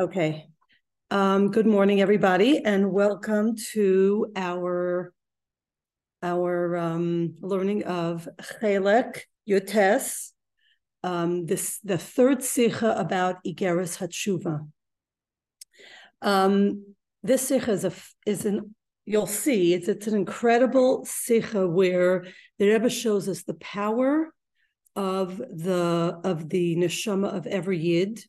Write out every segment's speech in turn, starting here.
Okay. Um, good morning, everybody, and welcome to our our um, learning of Chelek Yotes, um, this the third sikha about Igeris Hatshuva. Um, this sikha is a is an you'll see it's it's an incredible sikha where the Rebbe shows us the power of the of the neshama of every yid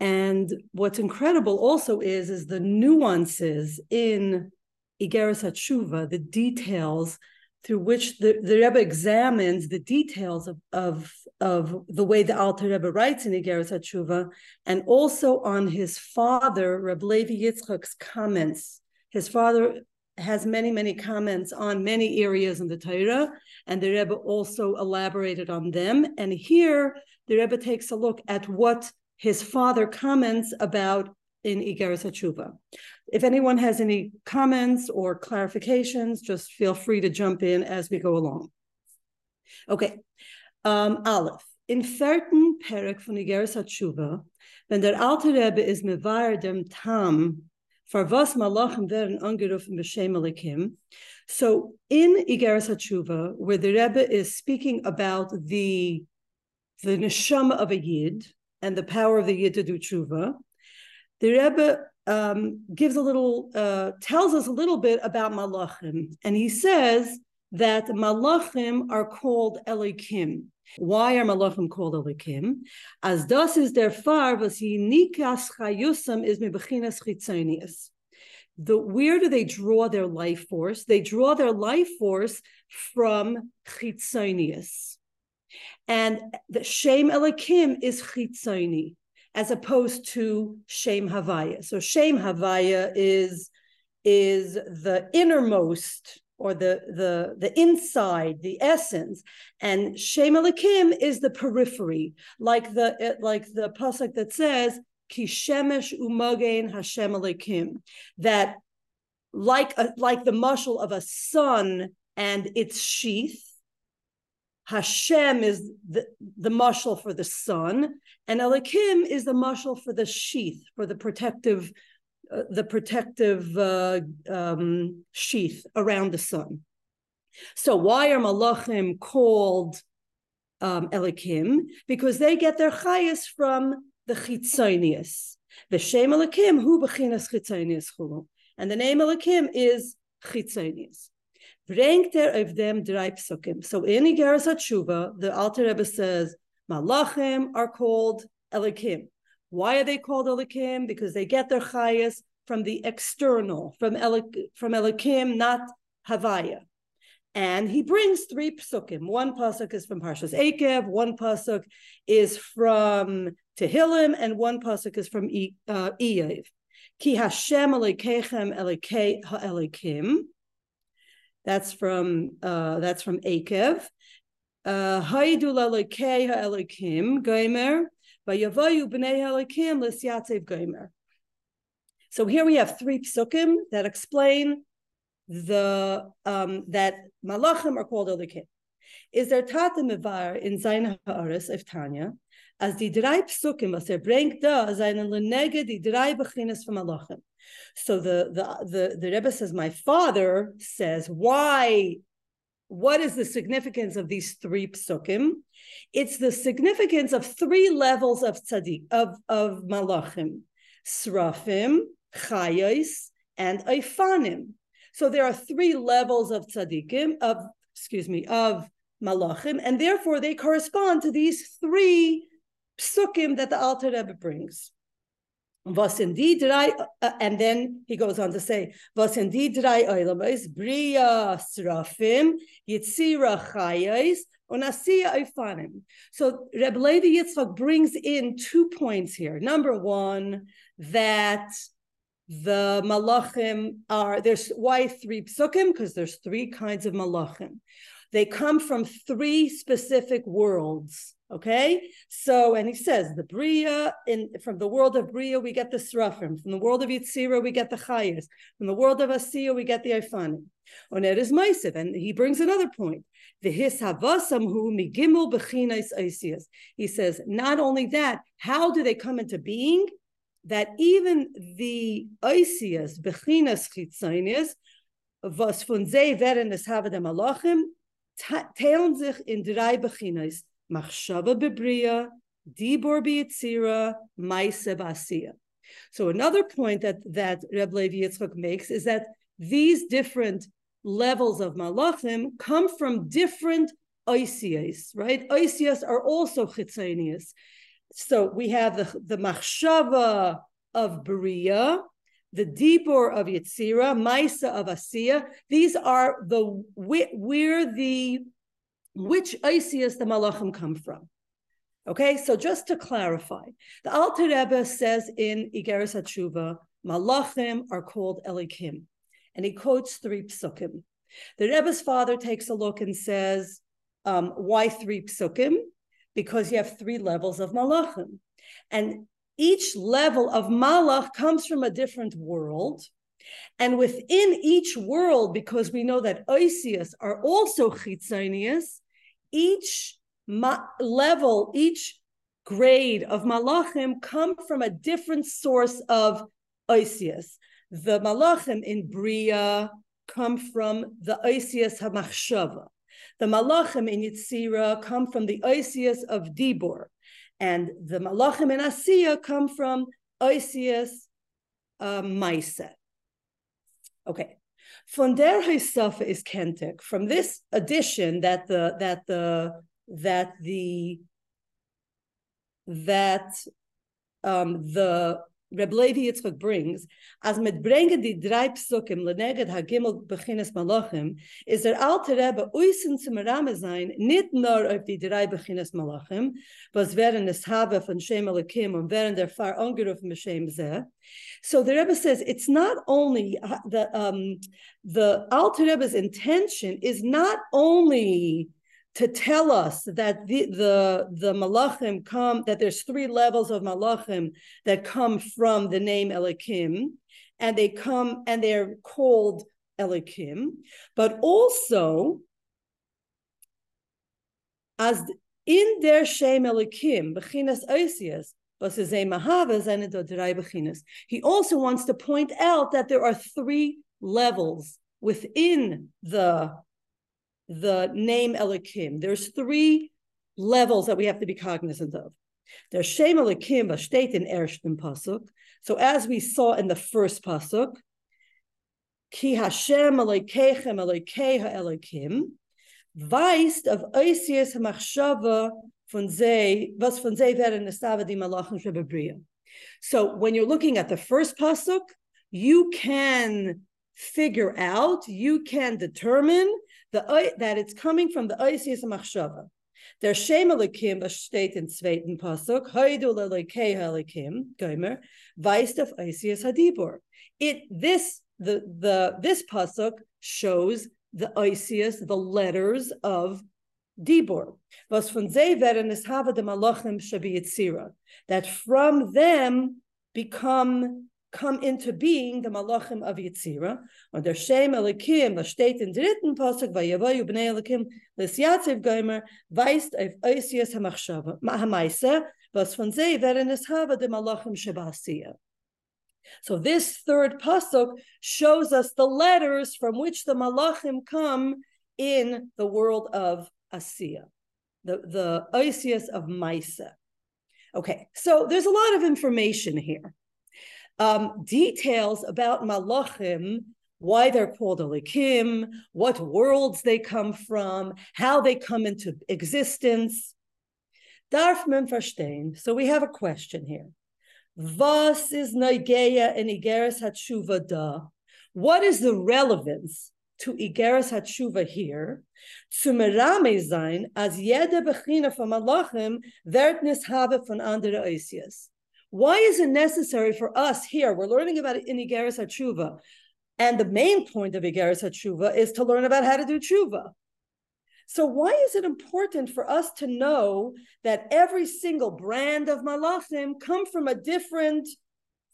and what's incredible also is is the nuances in Igeris Hatshuva, the details through which the, the Rebbe examines the details of, of, of the way the Alter Rebbe writes in Igeris Hatshuva, and also on his father, Reb Levi Yitzchak's comments. His father has many, many comments on many areas in the Torah, and the Rebbe also elaborated on them. And here, the Rebbe takes a look at what his father comments about in Igeris Hatshuva. If anyone has any comments or clarifications, just feel free to jump in as we go along. Okay, um, Aleph. In vierten Perek von Igeris Hatshuva, wenn der alte Rebbe is mevar dem Tam, for was malachim werden angerufen b'shem elikim. So in Igeris Hatshuva, where the Rebbe is speaking about the the neshama of a yid, and the power of the Yid to do tshuva, the Rebbe um, gives a little, uh, tells us a little bit about malachim, and he says that malachim are called elikim. Why are malachim called elikim? As das is their far was yinikas chayusam is mebechinas chitzonius. The, where do they draw their life force? They draw their life force from chitzonius. And the Shem Elikim is Chitzoni, as opposed to Shem Havaya. So Shem Havaya is, is the innermost or the the the inside, the essence, and Shem Elikim is the periphery, like the like the pasuk that says Ki Shemesh Umagen Hashem Elikim, that like a, like the mushal of a sun and its sheath, Hashem is the, the mushal for the sun, and Elikim is the mushal for the sheath, for the protective, uh, the protective uh, um, sheath around the sun. So why are Malachim called um, Elikim? Because they get their chayas from the chitzonius. The Shem Elikim, hu bechinas chitzonius. And the name Elikim is chitzonius psukim. So in Igeras Hatshuva, the Alter Rebbe says, Malachim are called Elikim. Why are they called Elikim? Because they get their chayas from the external, from, Elik, from Elikim, not Havaya. And he brings three psukim. One pasuk is from Parshas Akev, one pasuk is from Tehillim, and one pasuk is from uh, Eiv. Ki Hashem Elikechem Elikei Ha'elikim. That's from uh, that's from Akev. Uh, vayavayu b'nei. So here we have three psukim that explain the um, that malachim are called elikim. Is there tata mevar in zeine Heoros of Tanya as die drei psukim was er bringt da seinen drei beginnes von malachim. So the, the, the, the Rebbe says, my father says, why, what is the significance of these three psukim? It's the significance of three levels of tzaddik, of, of malachim, srafim, chayos, and ifanim. So there are three levels of tzaddikim, of, excuse me, of malachim, and therefore they correspond to these three psukim that the Alter Rebbe brings. Was indeed drei, uh, and then he goes on to say, was indeed drei oilamos, bria srafim, yitzira chayais, onasiya. So Reb Levi Yitzchak brings in two points here. Number one, that the malachim are, there's why three psukim? Because there's three kinds of malachim. They come from three specific worlds. Okay, so and he says the bria in from the world of bria we get the srafim, from the world of yitzira we get the chayas, from the world of asiya we get the ifanim. On it is ma'isiv, and he brings another point. The his havasam hu migimul bechinas He says not only that, how do they come into being? that even the Isias, Bechinas Chitzonius, was von sie werden es der Malachim, teilen sich in drei Bechinas, Machshava Bebria, Dibor B'Yitzira, Maise Basiya. So another point that, that Reb Levi Yitzchak makes is that these different levels of malachim come from different oisias, right? Oisias are also chitzonius. So we have the, the machshava of Beria, the Dibor of Yetzira, Maisa of Asiya. These are the where the which Isias the Malachim come from. Okay, so just to clarify, the Alter Rebbe says in Igeres HaTshuva, Malachim are called Elikim, and he quotes three psukim. The Rebbe's father takes a look and says, um, why three psukim? Because you have three levels of Malachim. And each level of Malach comes from a different world. And within each world, because we know that Oisias are also Chitzonius, each ma- level, each grade of malachim come from a different source of oisius. The malachim in Bria come from the oisius hamachshava. The malachim in Yitzira come from the oisius of Dibor. And the malachim in Asiya come from oisius uh. Okay. Von der Heisafa is Kentik. From this addition that the that the that the that um, the Reb Levi Yitzchak brings, as mit brengen die drei psukim leneged hagimel bechines malachim, is der alte Rebbe uisen zum Rame sein, nicht nur auf die drei bechines malachim, was wären es habe von Shem Elokim und wären der Far angerufen mit Shem Zeh. So the Rebbe says it's not only the um, the Alter Rebbe's intention is not only to tell us that the, the, the malachim come, that there's three levels of malachim that come from the name Elikim, and they come and they're called Elikim, but also as in their Shem Elikim, Bechinas Oisias, he also wants to point out that there are three levels within the the name Elikim. There's three levels that we have to be cognizant of. There's Shem Elikim Vashteit in Ershtim Pasuk. So as we saw in the first Pasuk, Ki Hashem Elokeichem Elokeha Elikim, weist of Oisias HaMachshava von Zei, was von Zei werden Nestava di Malachim Shebebria. So when you're looking at the first Pasuk, you can figure out, you can determine the, that it's coming from the Oisias Machshava. Der Shem Elikim, was steht in zweiten Pasuk, Hoidu lelekei Elikim, Gomer, weist auf Oisias Hadibor. It, this, the, the, this Pasuk shows the Oisias, the letters of Dibor. Was von sie werden es have the Malachim Shabi That from them become come into being the Malachim of Yitzira. Und der Shem Elikim, was steht in dritten Pasuk, Vayevayu bnei Elikim, les Yatziv Gomer, weist auf Oisias HaMaise, was von sie werden es habe the Malachim Shabasiya. So this third pasuk shows us the letters from which the malachim come in the world of Asiya, the the Oisias of Maisa. Okay, so there's a lot of information here um, details about Malachim, why they're called Elikim, what worlds they come from, how they come into existence. Darf verstehen? So we have a question here. Was is Naigeya and Igeres Hatshuva da? What is the relevance to Igeres Hatshuva here? Zu merame sein, as jede Bechina von Malachim wird habe von andere Oisias. Why is it necessary for us here? We're learning about it in Igeres HaTshuva. And the main point of Igeres HaTshuva is to learn about how to do tshuva. So why is it important for us to know that every single brand of malachim come from a different,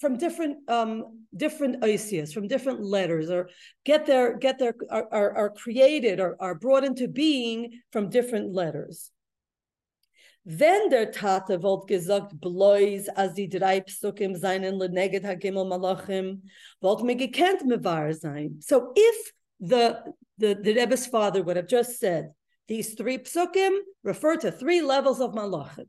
from different, um, different oisias, from different letters, or get their, get their, are, are, are created or are brought into being from different letters? Wenn der Tate wollt gesagt bloß, als die drei Psukim seinen leneget hagimel malachim, wollt mir gekannt me wahr sein. So if the, the, the Rebbe's father would have just said, these three psukim refer to three levels of malachim.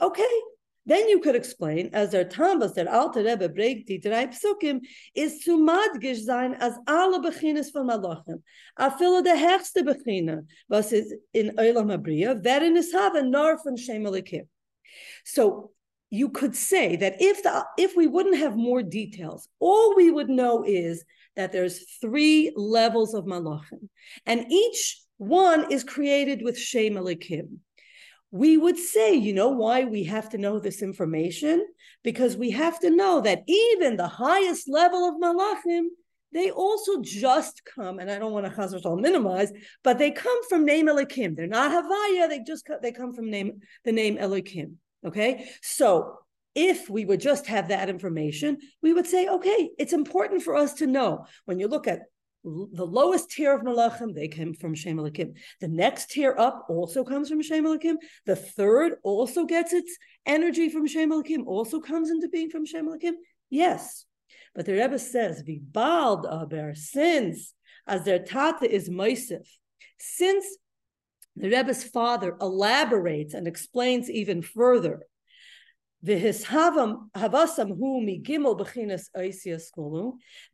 Okay, then you could explain, as der Tambas, der alte Rebbe break die drei Psukim, is zu madgish sein as alle Bechines von Malachim. Afilo de hechste Bechine, was is in Olam Abriya, verin is haven nor von Shem So you could say that if the if we wouldn't have more details, all we would know is that there's three levels of Malachim, and each one is created with Shem Elikim we would say, you know, why we have to know this information? Because we have to know that even the highest level of malachim, they also just come, and I don't want to chazal minimize, but they come from name Elikim. They're not Havaya, they just they come from name the name Elikim. Okay, so if we would just have that information, we would say, okay, it's important for us to know when you look at the lowest tier of malachim, they came from Shem Elikim. The next tier up also comes from Shem Elikim. The third also gets its energy from Shem Elikim, also comes into being from Shem Elikim. Yes. But the Rebbe says, Vibald aber, since as their tata is Moisif, since the Rebbe's father elaborates and explains even further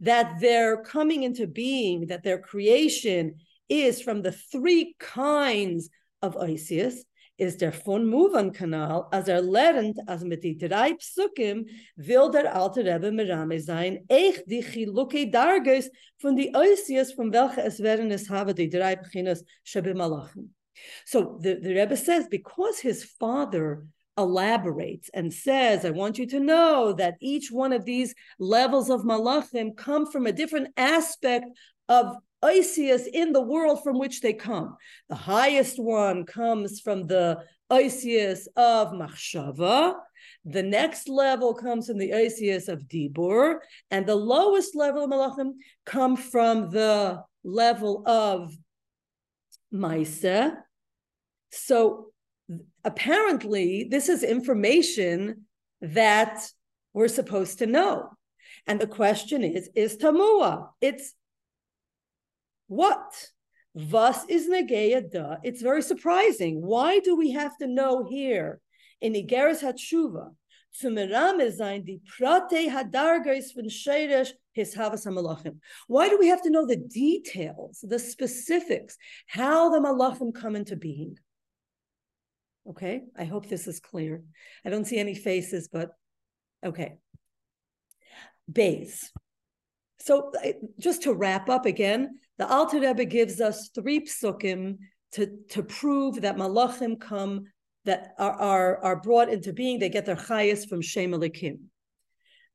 that their coming into being, that their creation is from the three kinds of Isis, is der von Muvan Kanal, as er lernt, as mit die drei Psukim, will der alte Rebbe Merame sein, echt die Chiluke Darges von die Isis, von welche es werden es habe, die drei Beginnes Shabimalachim. So the, the Rebbe says, because his father elaborates and says, I want you to know that each one of these levels of malachim come from a different aspect of Isis in the world from which they come. The highest one comes from the Isis of Machshava. The next level comes from the Isis of Dibur. And the lowest level of Malachim come from the level of Maisa. So apparently this is information that we're supposed to know. And the question is, is Tamua? It's what? Vas is negeya da. It's very surprising. Why do we have to know here in Igeres Hatshuva? Why do we have to know the details, the specifics, how the malachim come into being? Okay, I hope this is clear. I don't see any faces, but okay. Bays. So just to wrap up again, the Alter Rebbe gives us three psukim to, to prove that malachim come, that are, are, are brought into being, they get their chayas from Shem.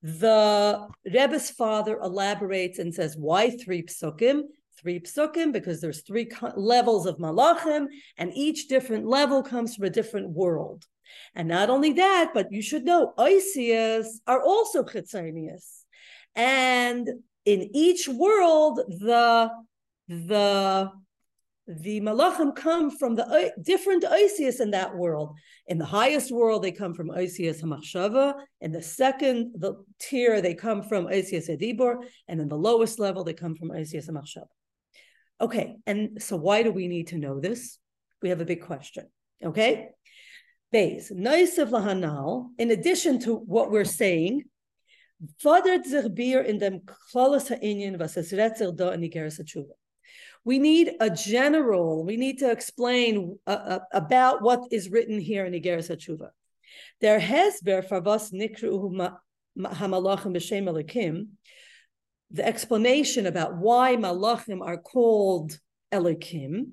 The Rebbe's father elaborates and says, why three psukim? Three psukim because there's three levels of malachim, and each different level comes from a different world. And not only that, but you should know Isis are also chitzonius. And in each world, the the the malachim come from the different Isis in that world. In the highest world, they come from Isis Hamachshava. In the second the tier, they come from Isis Edibor. And in the lowest level, they come from Isis Hamachshava. Okay, and so why do we need to know this? We have a big question. Okay, Beis Noisev Lahanal. In addition to what we're saying, in Igeres We need a general, we need to explain uh, uh, about what is written here in Igeres HaTshuva. There has ber favas nikru hamalachim b'shem elikim, the explanation about why Malachim are called Elikim,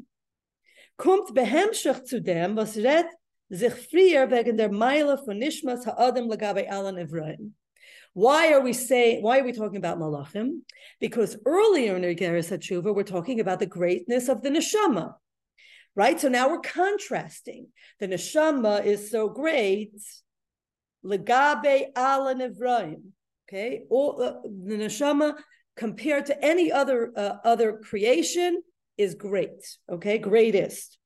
kommt behemshach zu dem, was redt sich frier wegen der Meile von Nishmas Ha'adam Alan Evraim. Why are we saying, why are we talking about Malachim? Because earlier in Igeres HaTshuva, we're talking about the greatness of the Neshama, right? So now we're contrasting. The Neshama is so great, Lagabe Alan Evraim, okay? All, uh, the Neshama compared to any other uh, other creation is great okay greatest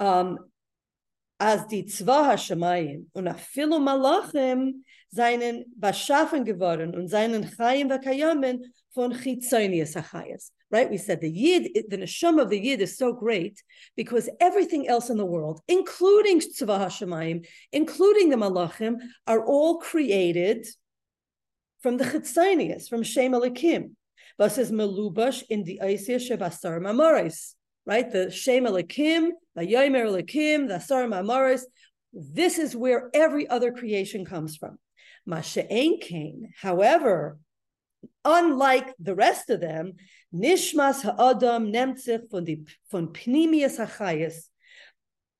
um as die Zwa Hashemayim und afilu Malachim seinen Baschafen geworden und seinen Chayim v'kayamin von Chitzonius HaChayas. Right? We said the Yid, the Neshama of the Yid is so great because everything else in the world, including Tzva Hashemayim, including the Malachim, are all created from the Chitzonius, from Shem Elikim. Is Melubash in the Aisya Shebasar Mamoris. Right? The Shem Elikim, the Yomer Elikim, the Asar Mamoris. This is where every other creation comes from. Masha'en Kain. However, unlike the rest of them, Nishmas Ha'adam Nemtzich von, die, von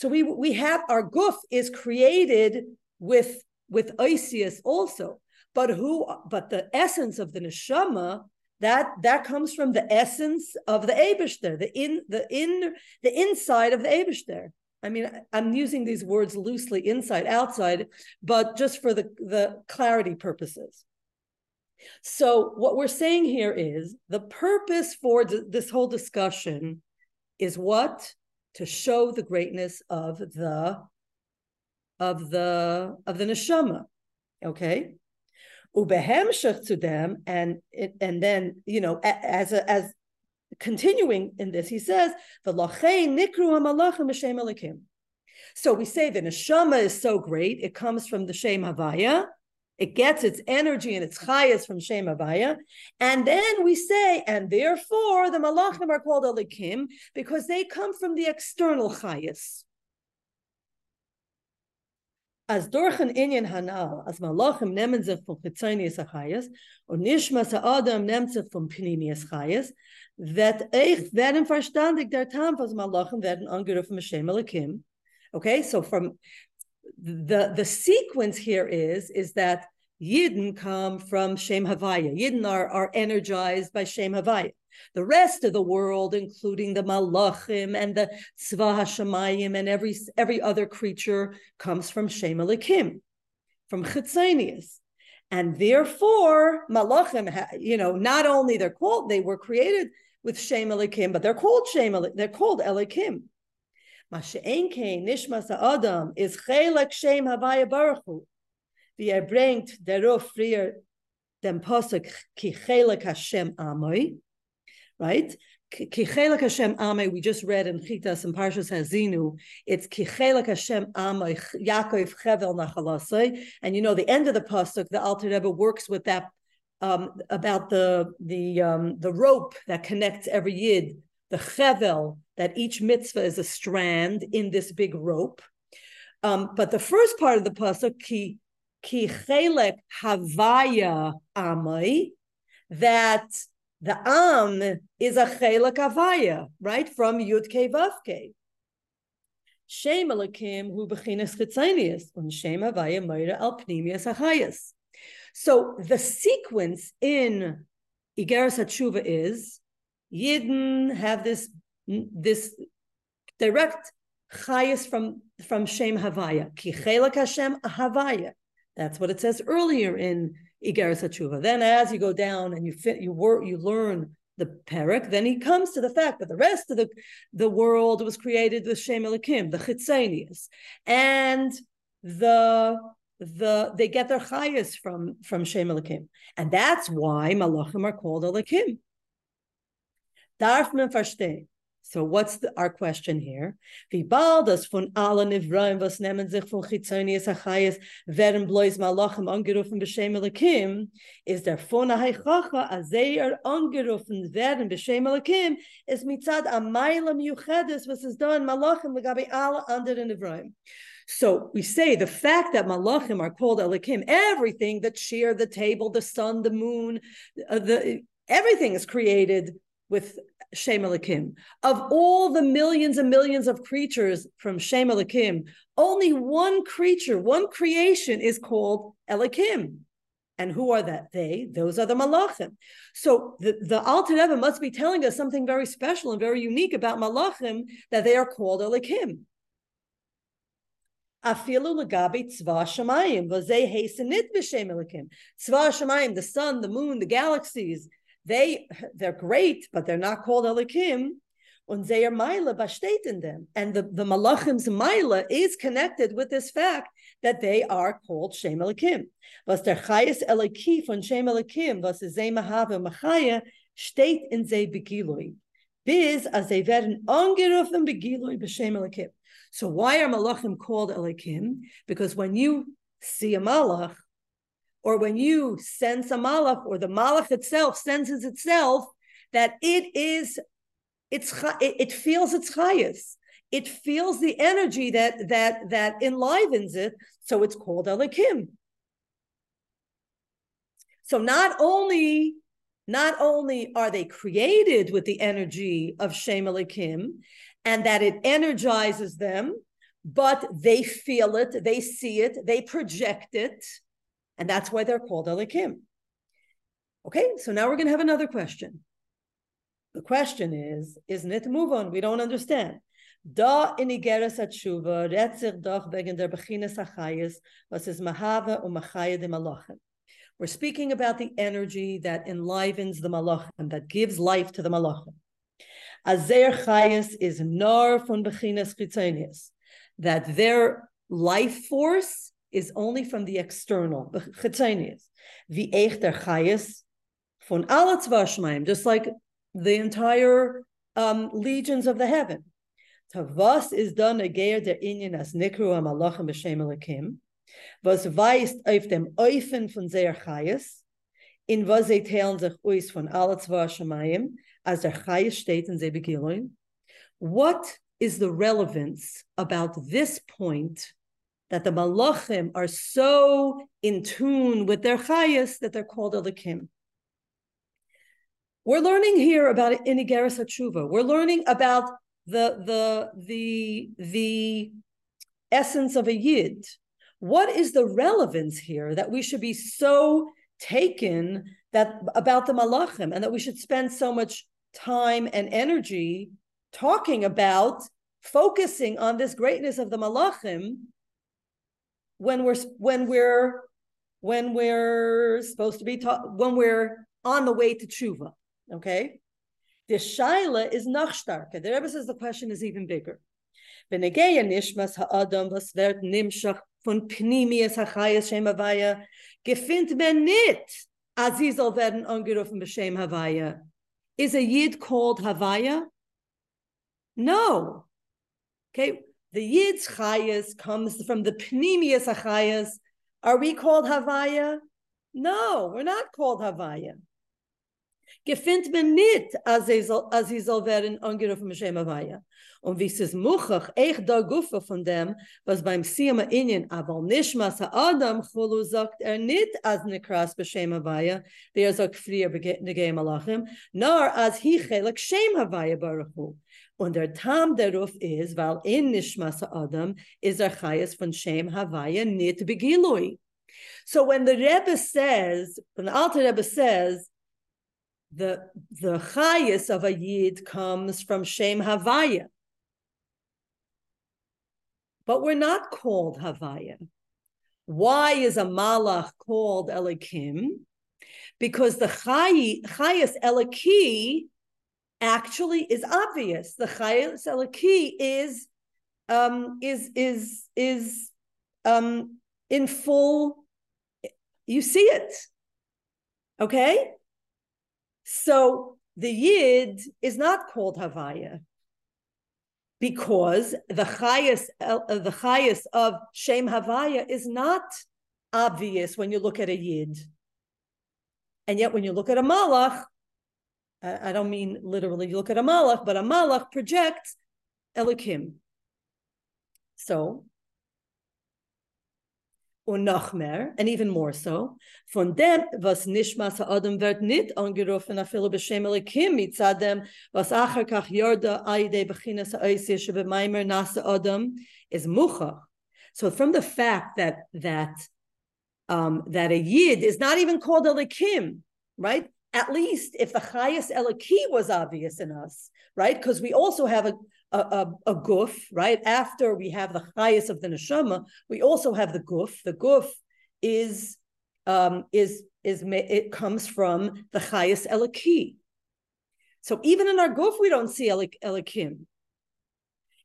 so we we have our guf is created with with Isis also, but who but the essence of the neshama that that comes from the essence of the Abishter, the in the in the inside of the Abishter. I mean, I'm using these words loosely, inside, outside, but just for the, the clarity purposes. So, what we're saying here is the purpose for this whole discussion is what? To show the greatness of the of the of the neshama. Okay. Ubehemshach to them, and it, and then you know as a, as continuing in this, he says the nikru. So we say the neshama is so great; it comes from the shem havaya, it gets its energy and its chayas from Shem Havaya. And then we say, and therefore the malachim are called alikim because they come from the external chayas. As dorchen inyan hanal, as malachim nemen sich von chitzonius achayas, und nishmas ha'adam nimmt sich von pnimius chayas, that ich werden verstandig der Tam, was malachim werden angerufen mit Shem alikim. Okay, so from the the sequence here is is that Yidden come from Shem Havaya. Yidden are, are energized by Shem Havaya. The rest of the world, including the Malachim and the Tzva Hashemayim and every every other creature, comes from Shem Elikim, from Chitzonius. And therefore, Malachim, you know, not only they're called, they were created with Shem Elikim, but they're called Shem, they're called Elikim. Masha'enke nishmas adam is chelak shem havaya hu. Wie er bringt darauf früher den Posuk ki chelak Hashem amoy, right? Ki chelak Hashem amoy, we just read in Chitas and Parshas Haazinu, it's ki chelak Hashem amoy, Yaakov chevel nachalasai, and you know the end of the Posuk, the Alter Rebbe works with that um, about the the um, the rope that connects every yid, the chevel, that each mitzvah is a strand in this big rope. Um, but the first part of the pasuk, ki ki chelek havaya amai, that the am is a chelek havaya, right from yud ke vav ke. Shem alakim hu bechinas chitzanius, and shem havaya meira al. So the sequence in Igeras Hatshuva is Yidden have this this direct chayas from from Shem Havaya. Ki Hashem Havaya. That's what it says earlier in Igeres Hatshuva. Then, as you go down and you fit, you work, you learn the Perik, then he comes to the fact that the rest of the, the world was created with Shem Elikim, the Chitzanias, and the the they get their chayas from from Shem Elikim, and that's why Malachim are called Elikim. Darf verstehen? So what's the, our question here? Wie bald das von allen Nivraim, was nehmen sich von Chitzonius Achayes, werden bloß Malachim angerufen b'Shem Elikim, ist der von Haichacha, als sie er angerufen werden b'Shem Elikim, ist mitzad Amaylam Yuchedes, was ist da in Malachim, legabe alle anderen Nivraim. So we say the fact that Malachim are called Elikim, everything that share the table, the sun, the moon, uh, the everything is created with Shem Elikim. Of all the millions and millions of creatures from Shem Elikim, only one creature, one creation is called Elikim. And who are that? They, those are the Malachim. So the, the Alter Rebbe must be telling us something very special and very unique about Malachim that they are called Elikim. Afilu legabi tzva shamayim v'zei hasenit b'shem. Tzva shamayim, the sun, the moon, the galaxies, they they're great, but they're not called elikim. Und zeir maila bastet in them, and the the malachim's maila is connected with this fact that they are called shem elikim. Was der chayes eliki von shem elikim, was zei mahave machaya, steht in zei begiloi. Biz as they werden angerufen begiloi b'shem elikim. So why are malachim called elikim? Because when you see a malach, or when you sense a malach, or the malach itself senses itself, that it is, it's it feels its highest. It feels the energy that that that enlivens it. So it's called elikim. So not only not only are they created with the energy of Shem Elikim, and that it energizes them, but they feel it, they see it, they project it, and that's why they're called Elikim. Okay, so now we're going to have another question. The question is, isn't it move on? We don't understand. Da inigeres atshuva retzich doch wegen der bechines achayes was is mahava um machaya de malachim. We're speaking about the energy that enlivens the malachim, that gives life to the malachim. Azer Chayas is nor von Bechinas Chitzonius, that their life force is only from the external, von alle just like the entire um, legions of the heaven. Tavas is done a ageir der Inyan as Nikru am Malachim b'Shem Elikim, was weist auf dem Eufen von Zer Chayas, in was sie teilen sich aus von alle Tzvashmaim, as der Chayes steht in Zebegilin, what is the relevance about this point that the Malachim are so in tune with their Chayes that they're called Elikim? We're learning here about Inigeris Hatshuva. We're learning about the, the, the, the essence of a Yid. What is the relevance here that we should be so taken that about the malachim and that we should spend so much time and energy talking about focusing on this greatness of the malachim when we're when we're when we're supposed to be taught when we're on the way to tshuva okay the shaila is nachstarke the rebbe says the question is even bigger was von is a Yid called Havaya? No. Okay, the Yid's Chayas comes from the Pnimius Achayas. Are we called Havaya? No, we're not called Havaya. Gefindt men nit as he soll werden angerufen Shem Havaya. Und wie es muchach, echt da gufe von dem, was beim Siyama Inyan, aval nishmas ha'adam chulu sagt er nit as nekras b'shem havaya, der sagt frier negei malachim, nor as hi chelak shem havaya baruch hu. Und der Tam darauf ist, weil in Nishmas Adam ist er Chayas von Shem Havaya nit begilui. So when the Rebbe says, when the Alter Rebbe says, the the Chayas of a Yid comes from Shem Havaya. but we're not called Havaya. Why is a Malach called Elikim? Because the Chai, Chayas Eliki actually is obvious. The Chayas Eliki is um, is is is um, in full. You see it, okay? So the Yid is not called Havaya because the chayas, uh, the chayas of Shem Havaya is not obvious when you look at a Yid. And yet when you look at a Malach, I don't mean literally you look at a Malach, but a Malach projects Elikim. So, und and even more so, von dem, was nishmas ha'adam wird nicht angerufen, afilu b'shem elikim, mitzadem, was achar kach yorda aide bechinas ha'oisir shebemaimer nasa adam, is muchach. So from the fact that, that, um, that a yid is not even called elikim, right? At least if the chayas eliki was obvious in us, right? Because we also have a, a, a, a guf, right? After we have the highest of the neshama, we also have the guf. The guf is um, is is it comes from the highest eliki. So even in our guf, we don't see elik, elikim.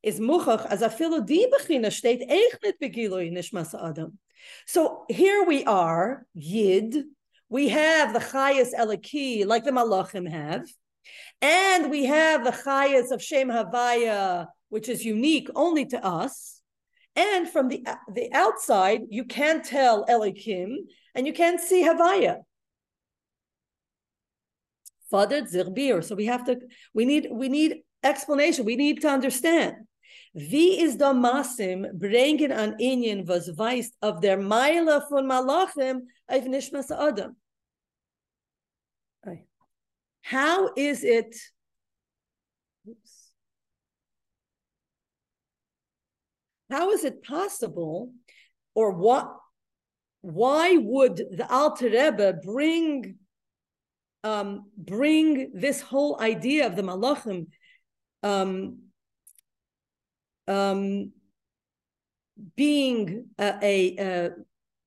Is muchach as afilu di bechina steht begiloi nishmas adam. So here we are, yid. We have the highest eliki, like the malachim have. And we have the chayas of Shem Havaya, which is unique only to us. And from the, the outside, you can't tell Elikim and you can't see Havaya. Father Zirbir. So we have to, we need, we need explanation. We need to understand. Wie is da Masim bringen an Inyan was weist of der Meile von Malachim auf Nishmas Adam? How is it? Oops, how is it possible, or what? Why would the Alter Rebbe bring um, bring this whole idea of the Malachim um, um, being a, a,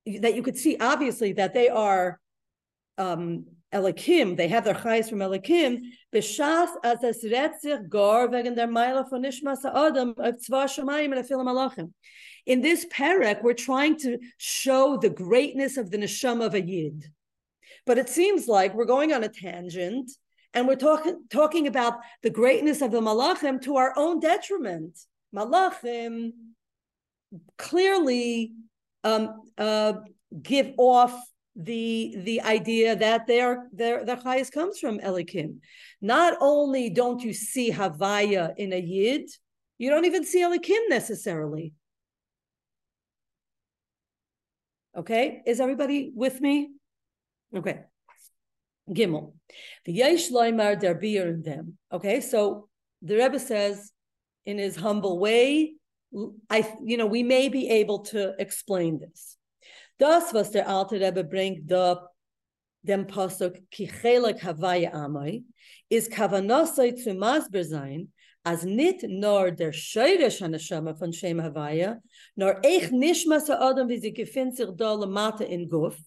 a, that you could see obviously that they are um, Elikim, they have their chayes from Elikim, b'shas retzich der von Nishmas of Tzva Shemayim and Afilim Malachim. In this parak, we're trying to show the greatness of the neshama of a yid. But it seems like we're going on a tangent and we're talking talking about the greatness of the malachim to our own detriment. Malachim clearly um, uh, give off the the idea that their their their highest comes from Elikim. Not only don't you see Havaya in a Yid, you don't even see Elikim necessarily. Okay, is everybody with me? Okay. Gimel. The Yesh Loimar der beer in them. Okay, so the Rebbe says in his humble way, I you know, we may be able to explain this. Das, was der alte Rebbe bringt, da dem Pasuk kichelek havaya amai, is kavanosai zu masber sein, nit nor der scheirish haneshama von Shem Havaya, nor eich nishmas ha'adam wie sie gefindt sich da lemata in Guf,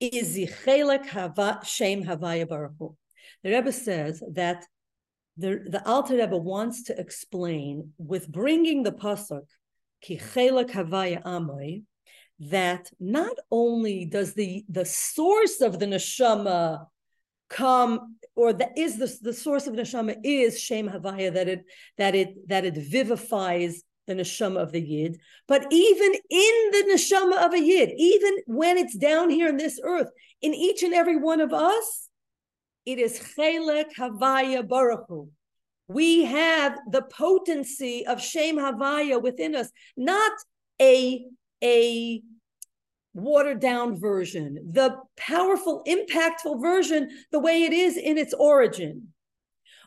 is sie chelek hava, Shem Havaya Baruch The Rebbe says that the, the Alter Rebbe wants to explain with bringing the pasuk ki chelek havaya amoi that not only does the the source of the neshama come or that is the, the source of neshama is shem havaya that it that it that it vivifies the neshama of the yid. But even in the neshama of a yid even when it's down here in this earth in each and every one of us it is chelek havaya baruchu we have the potency of shem havaya within us not a a watered down version, the powerful, impactful version, the way it is in its origin.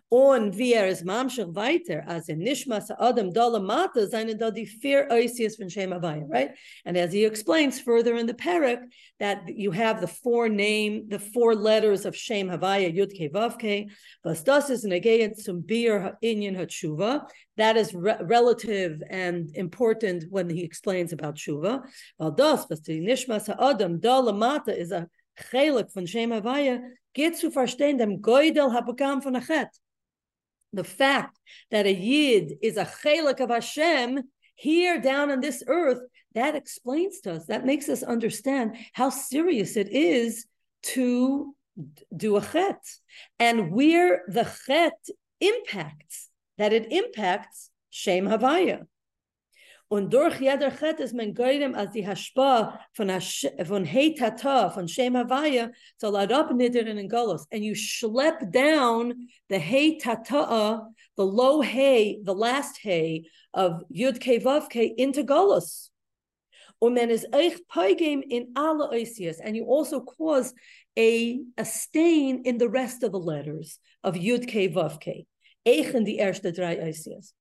Und wie er weiter, as in Nishmas Adam Dalamata, seine da die vier Oisias von Shem right? And as he explains further in the parak, that you have the four name, the four letters of Shem Havaya, Yud Ke Vav was das is negayet zum Bir Inyan Hatshuva. That is re- relative and important when he explains about Shuva. Weil das, was die Nishmas Adam Dalamata is a chelik von Shem Havaya, geht zu verstehen dem Goydel Habakam von Achet the fact that a yid is a chelik of Hashem here down on this earth, that explains to us, that makes us understand how serious it is to do a chet and where the chet impacts, that it impacts Shem Havaya. Und durch jeder Chet ist man geirem als die Hashpa von, von Heitata, von Shem Havaya, soll er abniddern in Golos. And you schlep down the Heitata, the low hay, the last hay of Yud Ke Vav Ke into Golos. Umen is eich poigim in alle oisias, and you also cause a, a stain in the rest of the letters of Yud K Vav K. Eich in the erste drei oisias.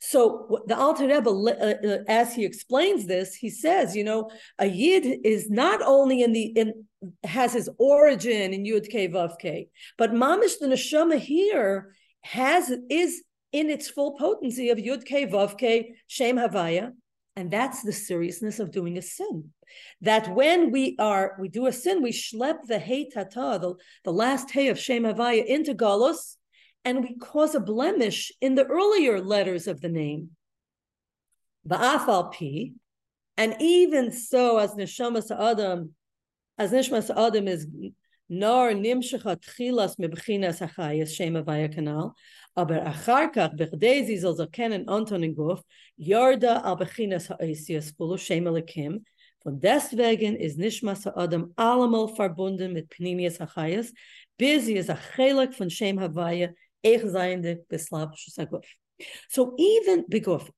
So the Alter Rebbe, uh, uh, as he explains this, he says, you know, a yid is not only in the in has his origin in Yud K Vav K, but Mamish the neshama here has is in its full potency of Yud K Vav K Shem Havaya, and that's the seriousness of doing a sin. That when we are we do a sin, we schlep the hey tata, the, the last hey of Shem Havaya into Galus and we cause a blemish in the earlier letters of the name. Ba'afal pi, and even so, as neshamas adam, as nishmas adam is nor nimshecha tchilas mebchinas achayas shem avaya kanal, aber achar kach erkennen Anton in Guf, yarda al bechinas ha'esias kulu shem alakim, von deswegen ist Nishmas Adam allemal verbunden mit Pnimius Achayas, bis sie ist a Chelik von Shem Havaya Eh so even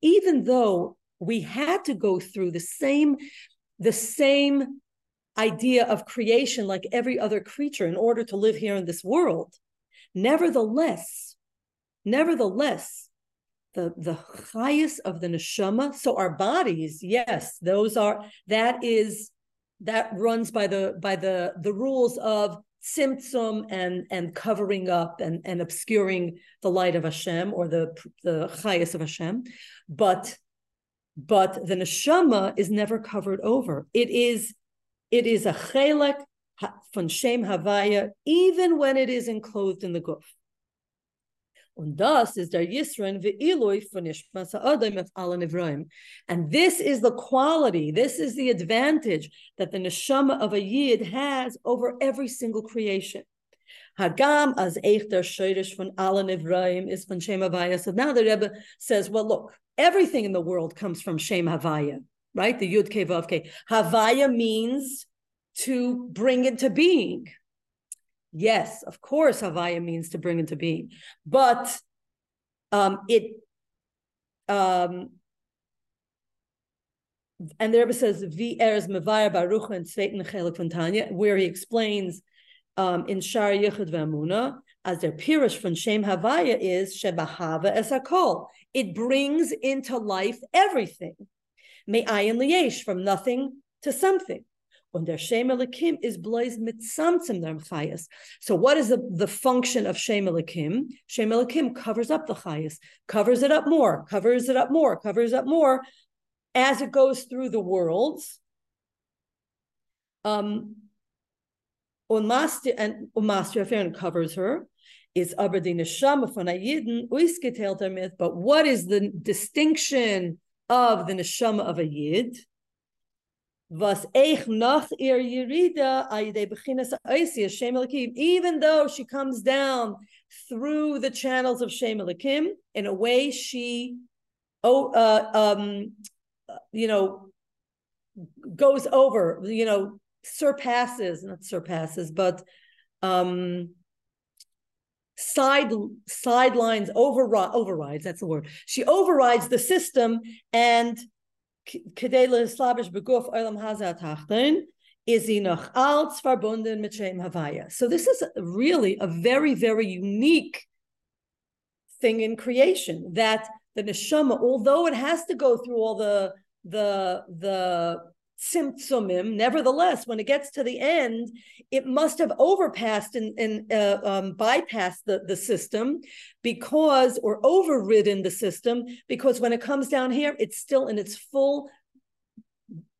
even though we had to go through the same the same idea of creation like every other creature in order to live here in this world, nevertheless, nevertheless, the the highest of the neshama. So our bodies, yes, those are that is that runs by the by the the rules of tzimtzum and and covering up and and obscuring the light of Hashem or the the chayas of Hashem, but but the neshama is never covered over. It is it is a chelek von Shem Havaya, even when it is enclosed in the guf. Und das ist der Yisron ve'iloi von Nishmas Adam of Ala Nivraim. And this is the quality, this is the advantage that the neshama of a Yid has over every single creation. Hagam as eich der Shirish von Ala Nivraim is von Shem Havaya. So now the Rebbe says, well, look, everything in the world comes from Shem Havaya, right? The Yud Ke Vav Ke. Havaya means to bring into being. Yes, of course, Havaya means to bring into being, but um, it um, and the Rebbe says V Erez Mevayar Baruch and Sveiten Chelik where he explains um, in Shar Yichud V'Amuna as their pirish from Shem Havaya is Shebahava Es Hakol. It brings into life everything. May ayin liyesh from nothing to something. Und der Shem Elikim is blois mitzamtzim der chayas. So what is the, the function of Shem Elikim? Covers up the chayas, covers it up more, covers it up more, covers up more as it goes through the worlds. Um, Master and Master Affair covers her. Is aber die Neshama von ausgeteilt damit. But what is the distinction of the Neshama of a Yid? Was eich nach ihr Yerida even though she comes down through the channels of Shem Elikim, in a way she, oh, uh, um, you know, goes over, you know, surpasses, not surpasses, but um, side sidelines override overrides that's the word. She overrides the system and beguf olam hazat is he noch als verbunden mit Shem Havaya. So this is really a very, very unique thing in creation that the neshama, although it has to go through all the the the tzimtzumim. Nevertheless, when it gets to the end, it must have overpassed and, and uh, um, bypassed the, the system because, or overridden the system, because when it comes down here, it's still in its full,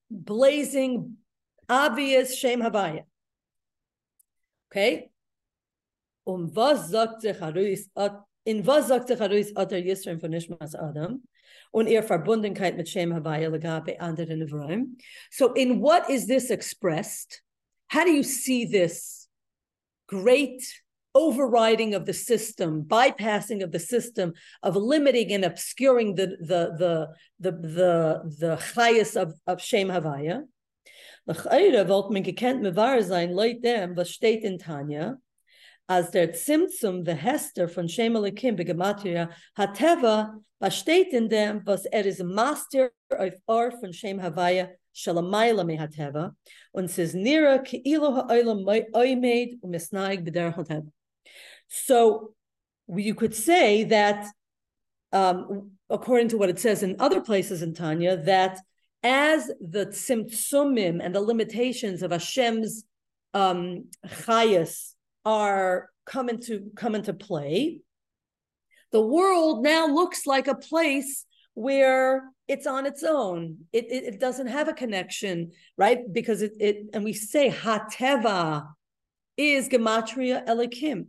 blazing, obvious Shem Havaya. Okay? Um was sagt sich in was sagt sich Atar Yisrael von Nishmas Adam? Und ihr Verbundenheit mit Shem Havaya Lagabe anderen Nevraim. So in what is this expressed? How do you see this great overriding of the system, bypassing of the system, of limiting and obscuring the the the the the the chayas of, of Shem Havaya? L'chayre wollt man gekent mevar sein, leut dem, was steht in Tanya, as der Zimtzum, the Hester von Shem Elikim begematria, hateva, was steht in dem, was er is a master of Or von Shem Havaya, shalamayla mehateva, und says nira ke'ilu ha'olam oimed u'misnaig b'der hateva. So you could say that, um, according to what it says in other places in Tanya, that as the tzimtzumim and the limitations of Hashem's um, chayas are come into come into play, the world now looks like a place where it's on its own. It, it, it doesn't have a connection, right? Because it, it and we say hateva is gematria elikim.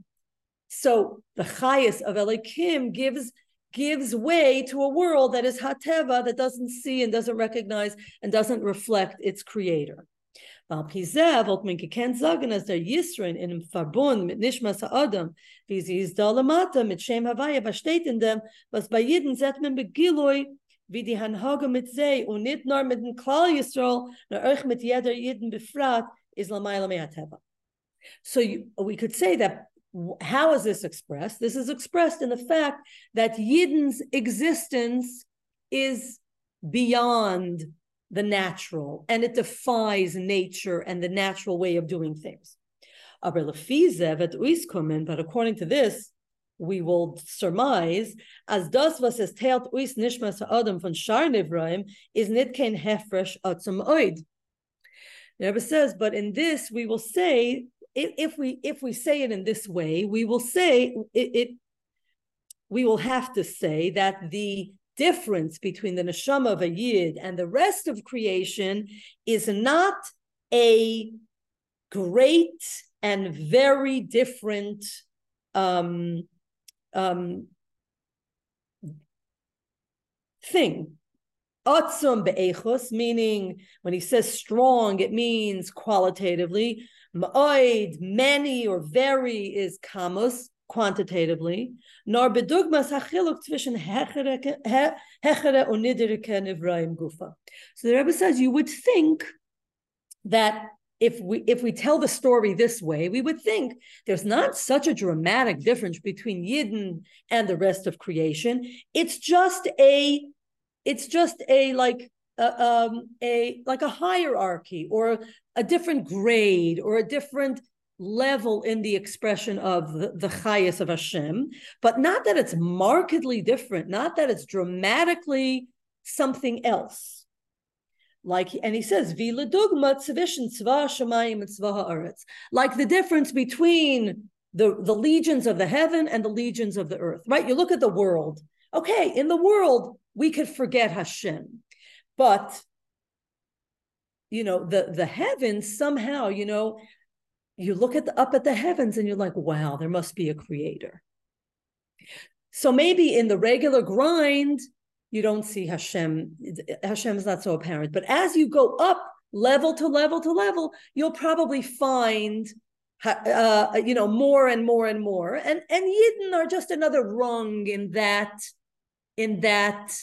So the chayas of elikim gives gives way to a world that is hateva that doesn't see and doesn't recognize and doesn't reflect its creator. Der Yisrin in mit Adam, wie sie ist da lamata mit Shem Havaya, was steht in dem, was bei man begiloi, wie die mit und nur mit dem Klal euch mit jeder Jeden is. So you, we could say that how is this expressed? This is expressed in the fact that Yidden's existence is beyond the natural and it defies nature and the natural way of doing things. Aber But according to this, we will surmise as das was es teilt us nishmas adam von shar nivraim is nit kein hefresh atzum oid. Never says, but in this we will say if, if we if we say it in this way, we will say it, it we will have to say that the difference between the neshama of a yid and the rest of creation is not a great and very different um, um, thing. Atzum be'echos, meaning when he says strong, it means qualitatively. Ma'oid, many or very is kamus quantitatively, nor bedugmas hachiluk hechere nivraim gufa. So the Rebbe says you would think that if we if we tell the story this way, we would think there's not such a dramatic difference between Yidden and the rest of creation. It's just a it's just a like um, a like a hierarchy or a different grade or a different level in the expression of the, the chayas of Hashem, but not that it's markedly different, not that it's dramatically something else. Like, and he says, Vila dugma tzvishin tzva shemayim and haaretz. Like the difference between the, the legions of the heaven and the legions of the earth, right? You look at the world. Okay, in the world, we could forget Hashem. But you know, the the heavens somehow, you know, you look at the, up at the heavens and you're like, wow, there must be a creator. So maybe in the regular grind, you don't see Hashem. Hashem is not so apparent. But as you go up level to level to level, you'll probably find, uh, you know, more and more and more. And and Yidden are just another rung in that in that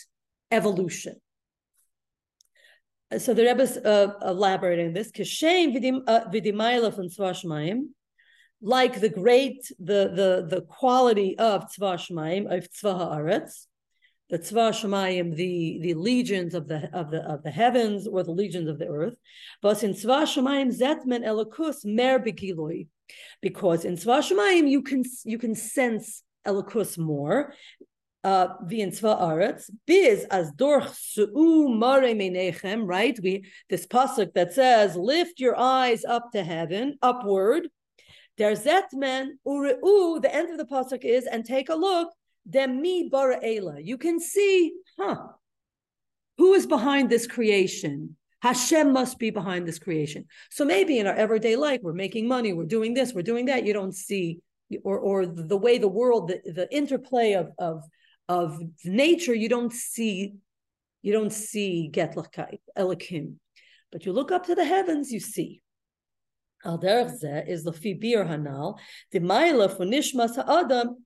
evolution so the Rebbe's uh, elaborating this. Kishem vidimayla from Tzvashmaim, like the great, the the the quality of Tzvashmaim of Tzva Haaretz, the Tzvashmaim, the the legions of the of the of the heavens or the legions of the earth. But in Tzvashmaim zetmen elokus mer begiloi, because in Tzvashmaim you can you can sense elokus more uh, aretz biz as dorch su'u mare. Right, we this pasuk that says, "Lift your eyes up to heaven, upward." That man ureu. The end of the pasuk is, and take a look. Demi bara ela. You can see, huh? Who is behind this creation? Hashem must be behind this creation. So maybe in our everyday life, we're making money, we're doing this, we're doing that. You don't see, or or the way the world, the, the interplay of of of nature, you don't see, you don't see Getlachkeit, Elikim. But you look up to the heavens, you see. Al derech is the fibir hanal, the maila for nishmas ha'adam,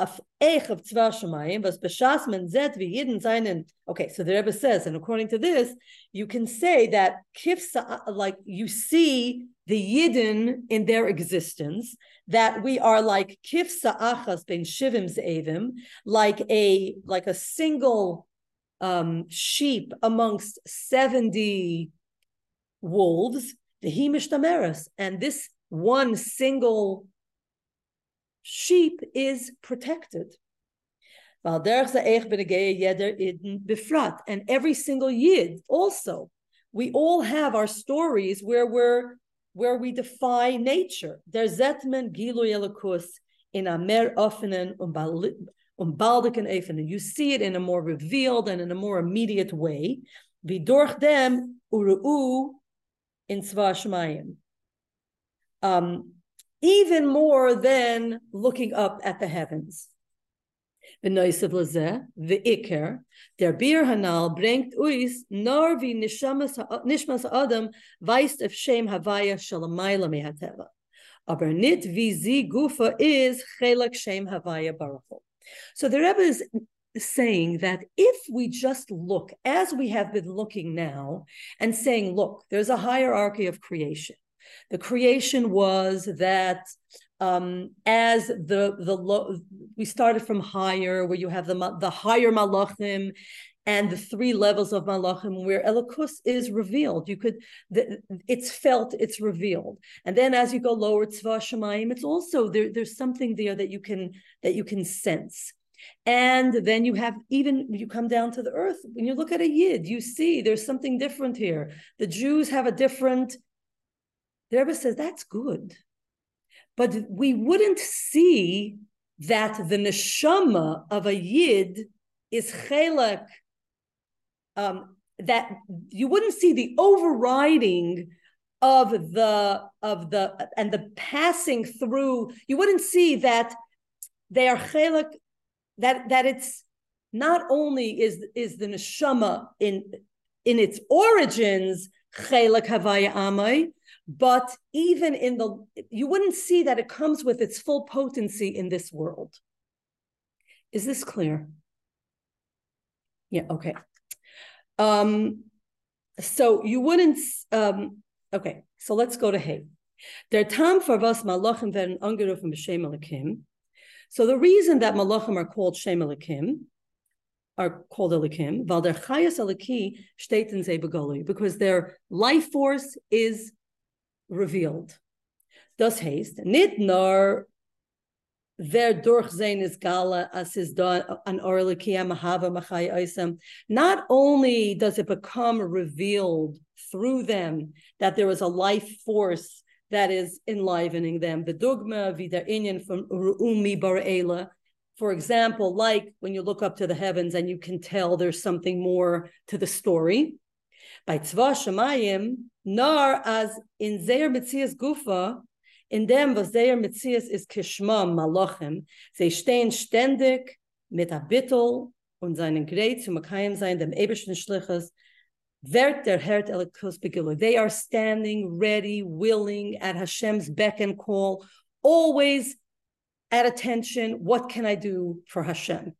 af ech of shemayim, was b'shas men zet v'yidin seinen. Okay, so the Rebbe says, and according to this, you can say that kifsa, like you see the yidden in their existence, that we are like kifsa achas ben shivim ze'evim, like a like a single um, sheep amongst seventy wolves, the himishtameres, and this one single sheep is protected. And every single yid also, we all have our stories where we're where we defy nature. Gilu elikus in a offenen. You see it in a more revealed and in a more immediate way. Vidorch dem uru in Svashmayim. Um, even more than looking up at the heavens. The Iker, der Bir Hanal bringt uns nur wie Nishmas Adam weist auf Shem Havaya Shalamayla Mehateva. Aber nicht wie sie Gufa is Chelak Shem Havaya Baruch So the Rebbe is saying that if we just look as we have been looking now and saying, look, there's a hierarchy of creation. The creation was that um, as the the lo- we started from higher, where you have the the higher malachim and the three levels of malachim, where Elikus is revealed. You could the, it's felt, it's revealed, and then as you go lower, tzva shemayim, it's also there. There's something there that you can that you can sense. And then you have even you come down to the earth. When you look at a yid, you see there's something different here. The Jews have a different. The Rebbe says that's good, but we wouldn't see that the neshama of a yid is chelak. Um, that you wouldn't see the overriding of the of the and the passing through. You wouldn't see that they are chelak that that it's not only is is the neshama in in its origins chelak havaya amai, but even in the you wouldn't see that it comes with its full potency in this world. Is this clear? Yeah. Okay. Um, so you wouldn't. Um, okay. So let's go to Hay. Der Tam for was malachim werden angerufen b'shem alakim. So the reason that malachim are called Shem Elikim, are called Elikim, while their Chayas Eliki steht in Zebegoli, because their life force is revealed. Das heißt, nicht nur wer durch sein is gala as is done an orlikia mahava machai oisam. Not only does it become revealed through them that there is a life force that is enlivening them. The dogma vida inyan from Umi Bara'ela, for example, like when you look up to the heavens and you can tell there's something more to the story. By Tzva Shemayim, nar as in Zeir Mitzias Gufa, in dem was Zeir Mitzias is Kishma Malachim, sie stehen ständig mit a Bittel und seinen Gerät zu Makayim sein, dem Eberschen Schliches, Vert der Hert They are standing ready, willing at Hashem's beck and call, always at attention. What can I do for Hashem?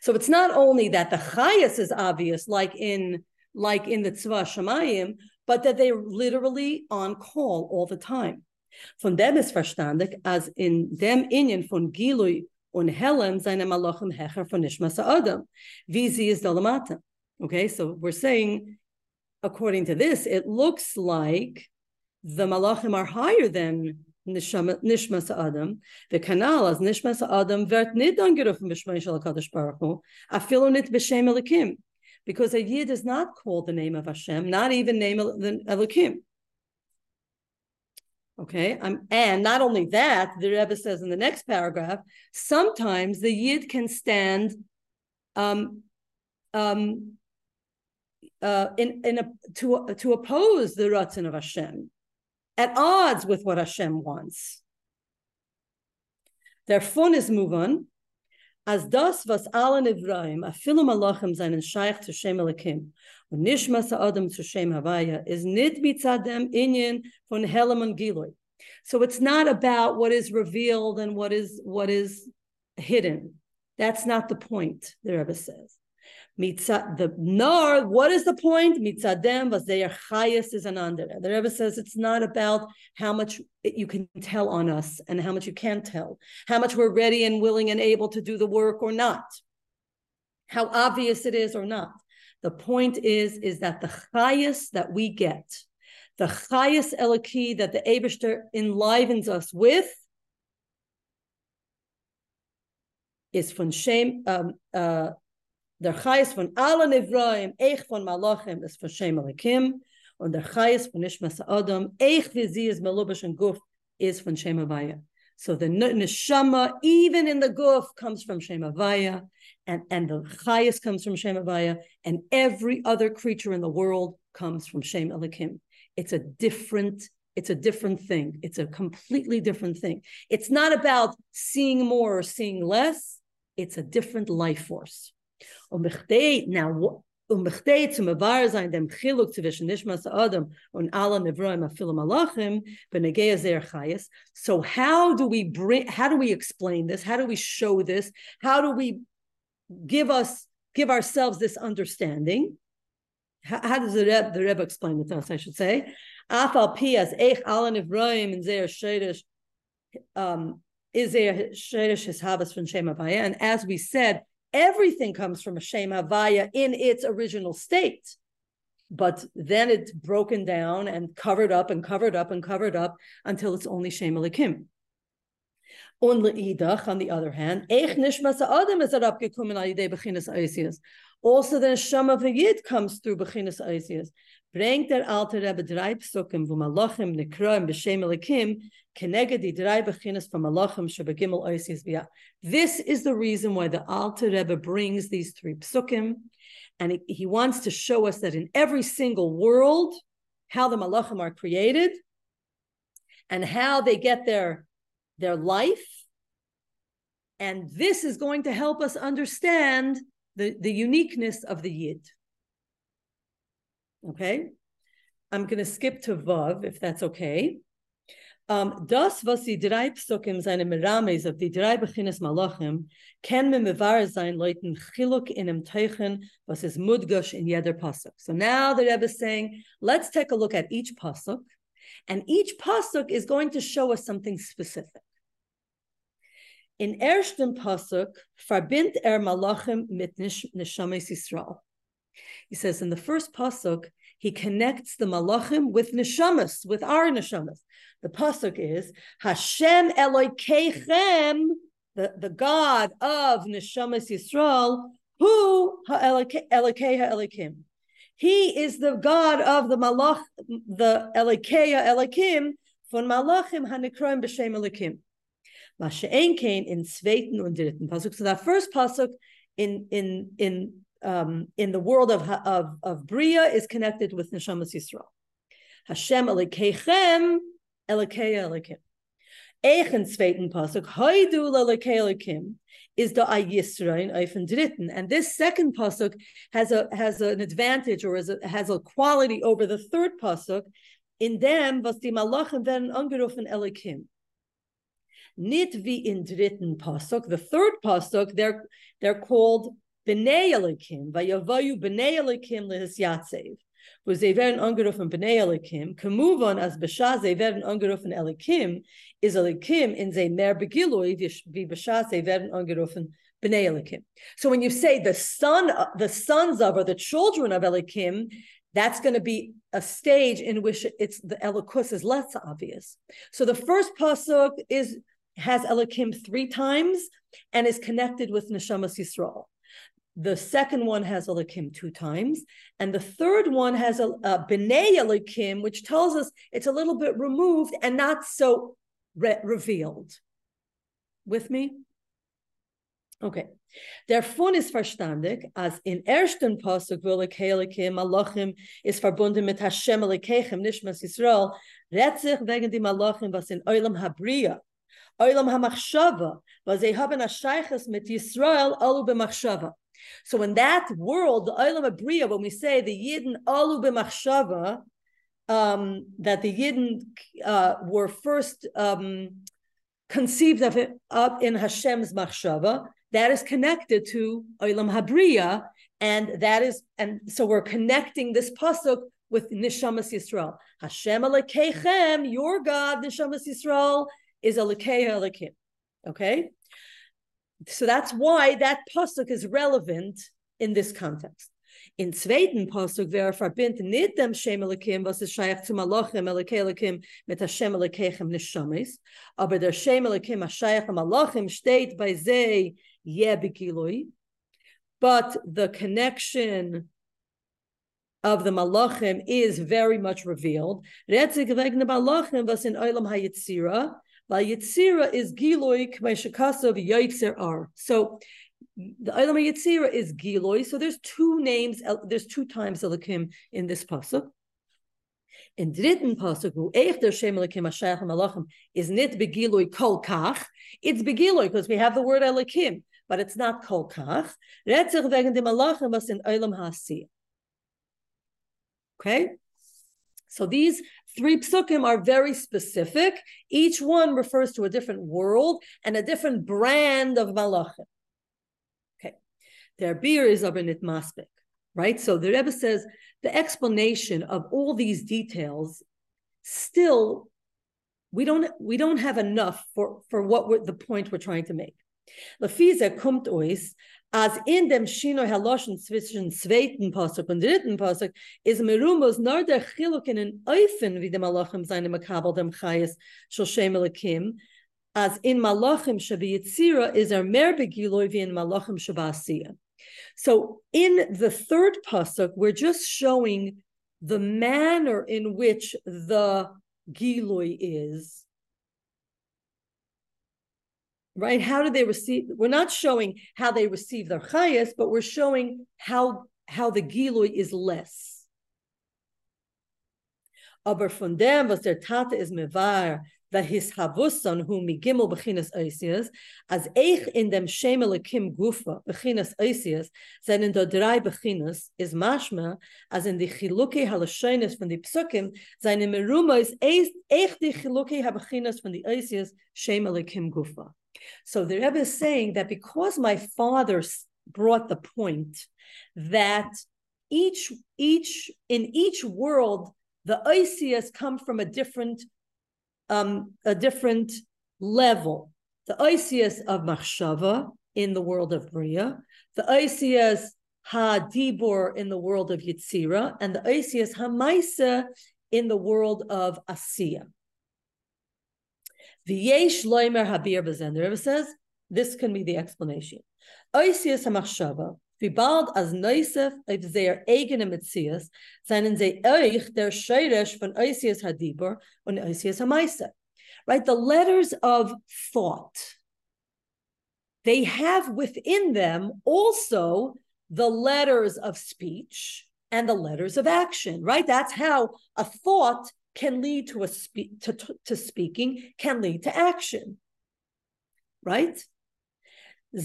So it's not only that the chayas is obvious, like in like in the Tzva Shemayim, but that they're literally on call all the time. Von dem ist verstandig, as in dem Inyan von Gilui und Helen seine Malachim Hecher von Nishmas Adam, wie sie ist Dalamata. Okay, so we're saying, according to this, it looks like the malachim are higher than Nishmas Adam. The canal as Nishmas Adam wird nicht angerufen b'shmei shel Hakadosh Baruch Hu, afilu nit b'shem Elikim, because a yid is not called the name of Hashem, not even name the Elikim. Okay, um, and not only that, the Rebbe says in the next paragraph, sometimes the yid can stand um, um, uh, in in a, to to oppose the ratzon of Hashem, at odds with what Hashem wants. Their fun is on. As das was alle nevraim afilu malachim seinen shaykh zu shem elikim und nishmas adam zu shem havaya is nit mitzadem inyan von helaman giloy. So it's not about what is revealed and what is what is hidden. That's not the point, the Rebbe says. Mitzad, the nor, what is the point? Mitzadem was their highest is an under. The Rebbe says it's not about how much you can tell on us and how much you can't tell, how much we're ready and willing and able to do the work or not, how obvious it is or not. The point is, is that the highest that we get, the highest eliki that the Abishter enlivens us with, is from Shem, um, uh, der Chayes von allen Evraim, Eich von Malachim, ist von Shem Elikim, und der Chayes von Nishmas Adam, Eich wie sie ist Melubash and Guf, is from Shem Havaya. So the neshama, even in the guf, comes from Shem Havaya, and, and the Chayas comes from Shem Havaya, and every other creature in the world comes from Shem Elikim. It's a different it's a different thing. It's a completely different thing. It's not about seeing more or seeing less. It's a different life force. Now, um zum wahr sein dem chiluk zwischen nishmas adam und alle nevroim afil malachim benegei zer chayes. So how do we bring how do we explain this? How do we show this? How do we give us give ourselves this understanding? How, how does the Rebbe, the Rebbe explain it to us I should say? Afal pi as eich alle nevroim and zer shedish um is there shedish his habas from shema and as we said everything comes from a Shem Havaya in its original state. But then it's broken down and covered up and covered up and covered up until it's only Shem Elikim. On the other hand, Also, the Neshama of the Yid comes through Bechinas Eisias. Bringt der alte Rebbe drei Psukim, wo Malachim nekroim b'Shem Elikim, keneged di drei Bechinas from Malachim shebegimel Eisias b'yah. This is the reason why the Alter Rebbe brings these three psukim, and he, he wants to show us that in every single world, how the malachim are created, and how they get their their life, and this is going to help us understand the, the uniqueness of the yid. Okay, I'm going to skip to vav if that's okay. Um, das, was die drei Psukim seine Merames auf die drei Beginnes Malachim, kann me mevar sein Leuten Chiluk in em Teichen, was is Mudgush in jeder Pasuk. So now the Rebbe is saying, let's take a look at each Pasuk, and each Pasuk is going to show us something specific. In ersten Pasuk, verbindt er Malachim mit Neshames Yisrael. He says in the first Pasuk, he connects the malachim with neshamas, with our neshamas. The pasuk is Hashem Elokeichem, the, the God of neshamas Yisrael, who Elokei Elokim. He is the God of the malach, the Elokeia Elokim, von malachim hanikroim b'shem Elokim. Masha'en kain in zweiten und dritten pasuk. So that first pasuk in in in um, in the world of, of, of Bria is connected with Neshamas Yisrael. Hashem Elokeichem, Elokei Elokim. Eichen zweiten Pasuk, Haidu Lelokei Elokim, is the Ayisrain Eifen Dritten. And this second Pasuk has a has an advantage or a, has a quality over the third Pasuk. In them, was die Malachim werden angerufen Elokim. Nit wie in dritten Pasuk. The third Pasuk, they're, they're called b'nei elikim, vayavayu b'nei elikim lehisyatsev. Wo sie werden angerufen b'nei elikim, kemuvon as b'sha sie werden angerufen elikim, is elikim in ze mer begiloi sie werden angerufen b'nei elikim. So when you say the son, the sons of or the children of elikim, that's going to be a stage in which it's the elikus is less obvious. So the first pasuk is has elikim three times and is connected with neshamas yisrael. The second one has Elikim two times. And the third one has a, a B'nai Elikim, which tells us it's a little bit removed and not so re- revealed. With me? Okay. Der Fun ist verstandig, als in ersten Pasuk, wo Elikim, Malachim, ist verbunden mit Hashem Elikechem, Nishmas Yisrael, redt sich wegen die Malachim, was in Eulam Habria, Eulam HaMachshava, was sie haben a mit Yisrael, alu b'machshava. So in that world, the Olam Abriya, when we say the Yidden Alu b'machshava, um, that the Yidden uh, were first um, conceived of it up in Hashem's machshava, that is connected to Olam Habriya, and that is, and so we're connecting this pasuk with Nishamas Yisrael. Hashem Alekechem, your God, Nishamas Yisrael, is Alekeha Alekim. Okay? So that's why that pasuk is relevant in this context. In zweiten Pasuk, wer verbindet nicht dem Shem Elokim, was scheich zum Malachim, Elokei Elokim, mit Hashem Elokechem Neshamis, aber der Shem Elokim, Hashaych Malachim, steht bei Zei Yebikiloi, but the connection of the Malachim is very much revealed. Retzig wegen der Malachim, was in Olam HaYitzira, weil Yitzira is Giloi, Kmeshakasov Yitzer Ar. So, the Olam Yitzira is Giloi. So there's two names, there's two times Elokim in this pasuk. In dritten pasuk, who eich der Shem Elokim Ashayach Malachim is nit begiloi kol kach. It's begiloi because we have the word Elokim, but it's not kol kach. Retzich wegen dem Malachim was in Olam Hasiyah. Okay, so these three psukim are very specific. Each one refers to a different world and a different brand of malachim. Okay, their beer is aber nit maspik, right? So the Rebbe says the explanation of all these details still we don't we don't have enough for for what the point we're trying to make. Lafiza kumt ois as in dem Shino Haloschen zwischen zweiten Pasuk und dritten Pasuk is merumos nur der Chiluk in an Eufen wie dem Malachim seine Makabel dem Chayes shel Shem Elokim as in Malachim Yitzira is er mer begiloi wie in Malachim shabasiyah. So in the third pasuk, we're just showing the manner in which the Giloi is. Right? How do they receive? We're not showing how they receive their chayas, but we're showing how how the Giloi is less. Aber von dem, was der Tate is mevar, the his havuson who migimel bechinas oisias, as eich in dem shemelekim gufa bechinas oisias, then in the drei bechinas is mashma, as in the chiluke halashonis from the psukim, seine merumos eich the chiluke habechinas from the oisias shemelekim gufa. So the Rebbe is saying that because my father brought the point that each each in each world the oisias come from a different um, a different level. The Oisius of Machshava in the world of Bria, the Oisius Ha-Dibor in the world of Yitzira, and the Oisius Ha-Maisa in the world of Asiya. V'yesh habir b'zen. The Rebbe says this can be the explanation. Ha-machshava Wie bald als Neusef auf sehr eigene Metzias, seien sie euch der von Hadibur Hamaisa. Right, the letters of thought, they have within them also the letters of speech and the letters of action, right? That's how a thought can lead to a spe- to, to, speaking, can lead to action, right? In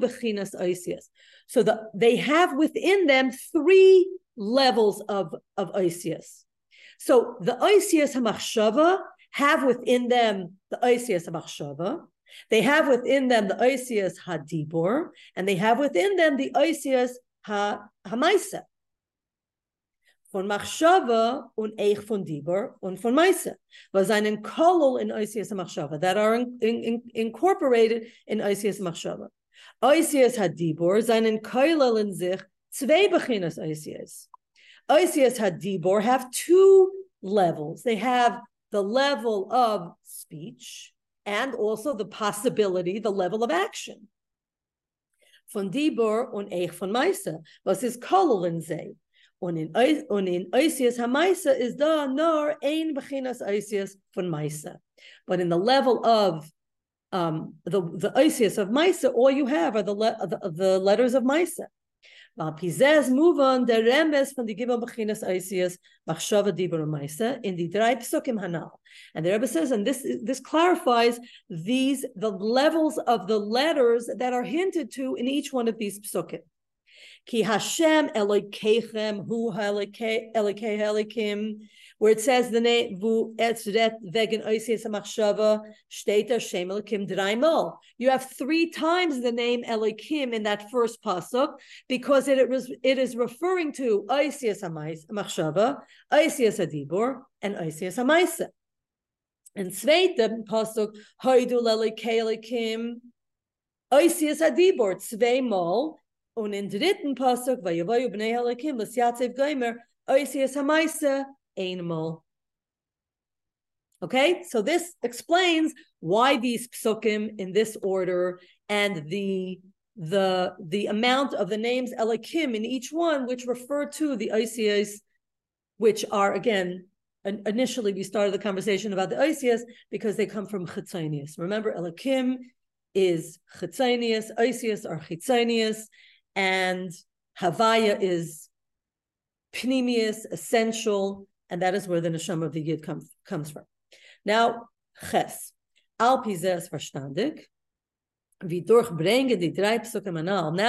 bechinas oisias. So the, they have within them three levels of, of oisias. So the oisias hamachshava have within them the oisias hamachshava. They have within them the oisias hadibor, and they have within them the oisias ha, hamaisa von Machshava und Eich von Dibur und von Meise, was einen Kolol in Oisias Machshava that are in, in, incorporated in Oisias Machshava. Oisias Hadibur seinen Kolol in sich zwei Bechinas Oisias. Oisias Hadibur have two levels. They have the level of speech and also the possibility, the level of action. Von Dibur und Eich von Meise, was ist Kolol in sich. Und in, und in HaMaisa is da nor ein bechinas Oisias von Maisa. But in the level of um, the, the Oisias of Maisa, all you have are the, le, the, the letters of Maisa. Pizes move on the remes from the Gibel Bechinas Oisias Machshava Dibur Maisa in the drei psukim Hanal. And the Rebbe says, and this this clarifies these the levels of the letters that are hinted to in each one of these psukim. Ki Hashem Elokeichem Hu Elokei Elikim, where it says the name Vu Etzret Machshava Shteta Shem Dreimal. You have three times the name Elikim in that first pasuk because it, it was it is referring to Oisias Machshava, Oisias Adibur, and Oisias Amaisa. And zweite pasuk Elikim Oisias Adibur Tzvei Mol und in dritten b'nei halakim oisias hamaisa. Okay, so this explains why these psukim in this order and the the the amount of the names Elikim in each one, which refer to the Isias, which are again initially we started the conversation about the Isias because they come from Chitzonius. Remember, Elikim is Chitzonius, Isias are Chitzonius, and Havaya is Pnimius, essential, and that is where the neshama of the Yid comes comes from. Now, Ches. Al Pizes verstandig. Now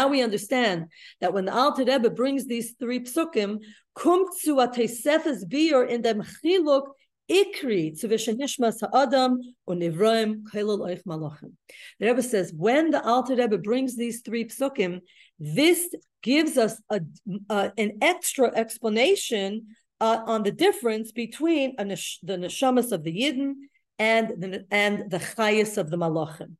we understand that when the Alter Rebbe brings these three psukim, kommt zu a tesefes biur in dem chiluk ikri zwischen nishmas ha'adam und nivroim kailul oich malachim. The Rebbe says, when the Alter Rebbe brings these three psukim, this gives us a, an extra explanation uh, on the difference between nesh- the neshamas of the Yidden and the, and the chayas of the malachim.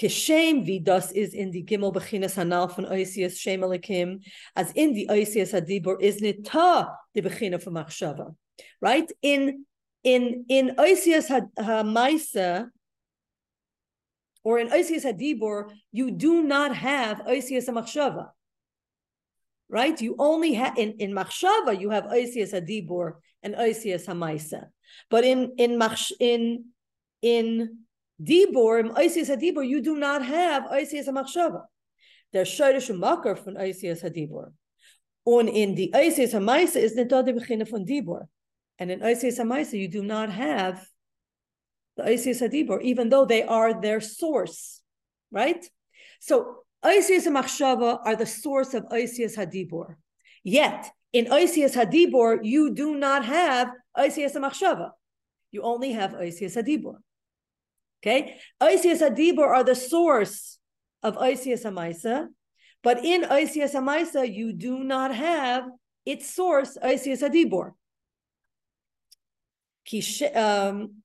Kishem vidas is in the gimel bechinas hanal von oisias shem alikim, as in the oisias hadibur is nita the bechina from machshava, right? In in in oisias hamaisa or in oisias hadibur, you do not have oisias machshava right? You only have in in machshava you have oisias adibur and oisias hamaisa, but in in mach in in dibur in oisias hadibur you do not have oisias machshava. There's shayrish makar from oisias hadibur, and in the oisias hamaisa is bechina from dibur, and in oisias hamaisa you do not have the oisias hadibur, even though they are their source, right? So Oisias and Machshava are the source of Oisias Hadibor. Yet, in Oisias Hadibor, you do not have Oisias and Machshava. You only have Oisias Hadibor. Okay? Oisias Hadibor are the source of Oisias Amaisa, but in Oisias Amaisa, you do not have its source, Oisias Hadibor. Um,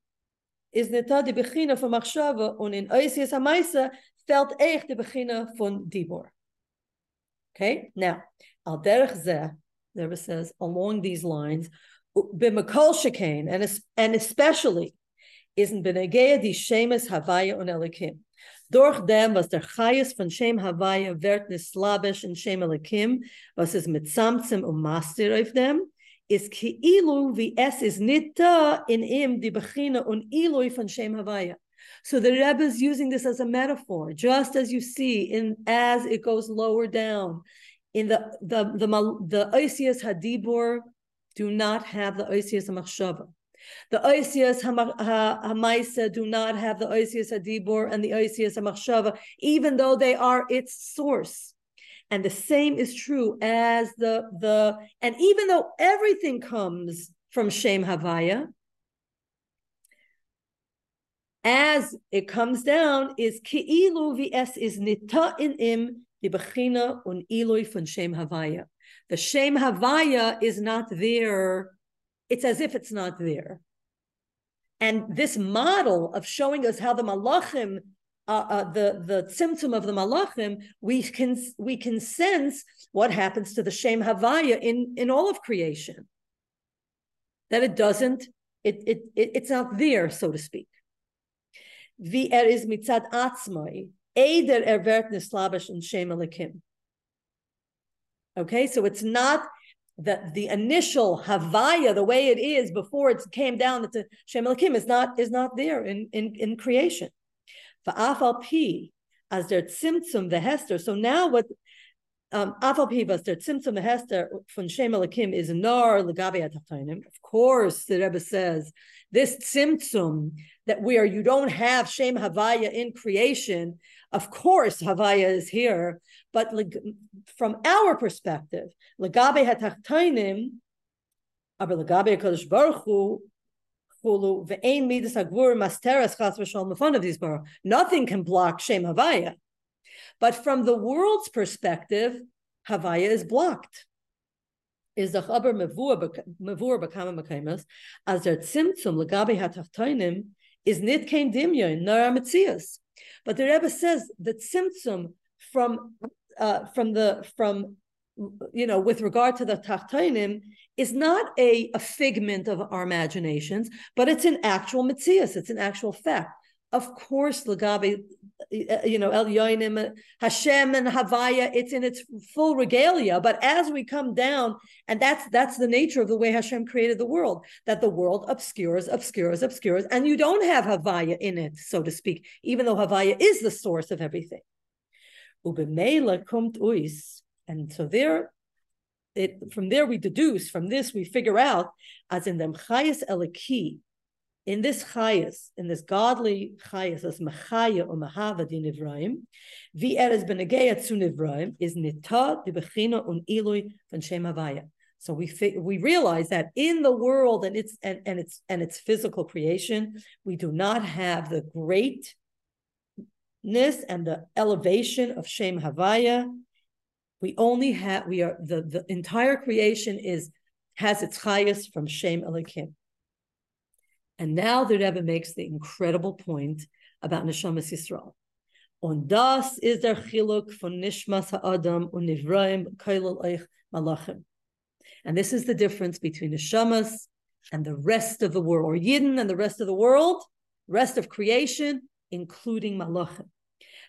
is neta de bechina van machshava und in Oisias Amaisa stelt echt de beginnen van Dibor. Okay, now, al derech zeh, there says, along these lines, b'makol shekain, and, and especially, isn't benegea di shemes havaya on elikim. Durch dem, was der Chayes von Shem Havaya wird nislabish in Shem Elikim, was is mitzamtzim um master auf dem, is ki'ilu vi es is nita in im di bechina un ilui von Shem Havaya. So the Rebbe is using this as a metaphor, just as you see in as it goes lower down. In the the the the Oisias Hadibur do not have the Oisias Machshava. The Oisias Hamaisa do not have the Oisias Hadibur and the Oisias Machshava, even though they are its source. And the same is true as the the and even though everything comes from Shem Havaya, as it comes down is ki'ilu vs is nita in im the bechina un iloi von shem havaya. The shem havaya is not there. It's as if it's not there. And this model of showing us how the malachim, uh, uh, the the tzimtzum of the malachim, we can we can sense what happens to the shem havaya in in all of creation. That it doesn't, it it, it it's not there, so to speak wie er is mitzad atzmai, Eider er werd nislabish and shem alikim. Okay, so it's not that the initial havaya, the way it is before it came down to shem alikim, is not is not there in in, in creation. As their tzimtzum the hester. So now what um, Pivas, der Tzimtzum Hester from Shem Elikim is Nar Legabe Of course, the Rebbe says this Tzimtzum that where you don't have Shem Havaya in creation, of course Havaya is here, but from our perspective, Legabe Hatachtainim, aber Legabe Baruch Nothing can block Shem Havaya. But from the world's perspective, Havaya is blocked. Is the chaber mevur bekama mekaymas as der tzimtzum legabe hatachtainim is nit kein dimyon nor ametzias. But the Rebbe says the tzimtzum from uh, from the from you know with regard to the Tachtonim is not a, a figment of our imaginations, but it's an actual mitzias, it's an actual fact. Of course, Lagabe, you know, El Yoinim, Hashem and Havaya, it's in its full regalia. But as we come down, and that's that's the nature of the way Hashem created the world, that the world obscures, obscures, obscures, and you don't have Havaya in it, so to speak, even though Havaya is the source of everything. And so there, it from there we deduce, from this we figure out, as in them chayas eliki, in this chayas, in this godly chayas, as machaya or mahava di nivraim, vi eres nivraim, is nita di bechina un ilui van shem havaya. So we we realize that in the world and its and, and its and its physical creation, we do not have the greatness and the elevation of Shem Havaya. We only have we are the the entire creation is has its highest from Shem Elikim. And now the Rebbe makes the incredible point about Neshamas Yisrael. Und das is der Chiluk von Nishmas Ha'adam und Nivraim Kailal Eich Malachim. And this is the difference between Neshamas and the rest of the world, or Yidden and the rest of the world, rest of creation, including Malachim.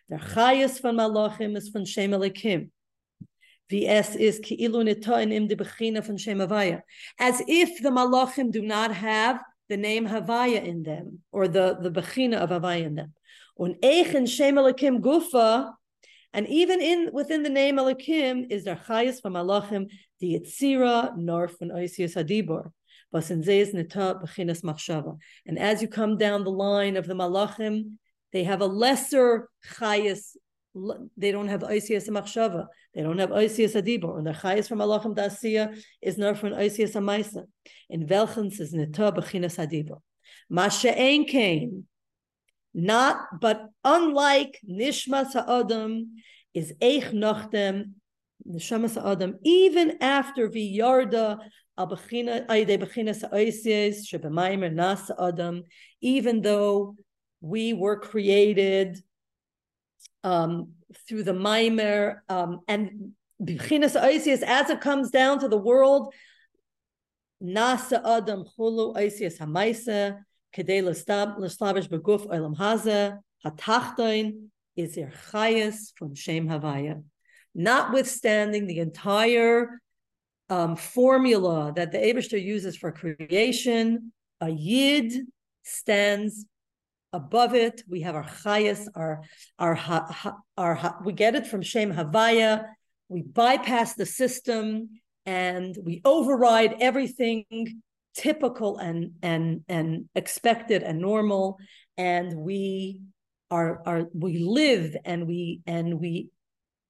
Der Chayas von Malachim is von Shem Elikim. VS is Ki'ilu Nita in the Bechina von Shem Havaya. As if the Malachim do not have the name Havaya in them, or the, the Bechina of Havaya in them. Un Eichen Shem Elikim Gufa, and even in within the name Elikim is there Chayas from Malachim, the Yitzira, Norf, and Oisius Hadibor. And as you come down the line of the Malachim, they have a lesser chayas. They don't have oisias machshava. They don't have oisias adibor. And the chayas from Malachim dasiya is not from oisias amaisa. In velchens is neta bechinas adibor. Masha'en came, not but unlike nishmas ha'adam is eich nachdem neshamas ha'adam even after v'yarda even though we were created um, through the mimer um, and B'chinas Oisius, as it comes down to the world, Nasa Adam Chulu Oisius Hamaisa, Kedei L'Slavish Beguf Olam Haza, Hatachtain is their chayas from Shem Havaya. Notwithstanding the entire um, formula that the Abishter uses for creation, a Yid stands above it. We have our chayas, our our our, we get it from Shem Havaya. We bypass the system and we override everything typical and and and expected and normal, and we are are we live and we and we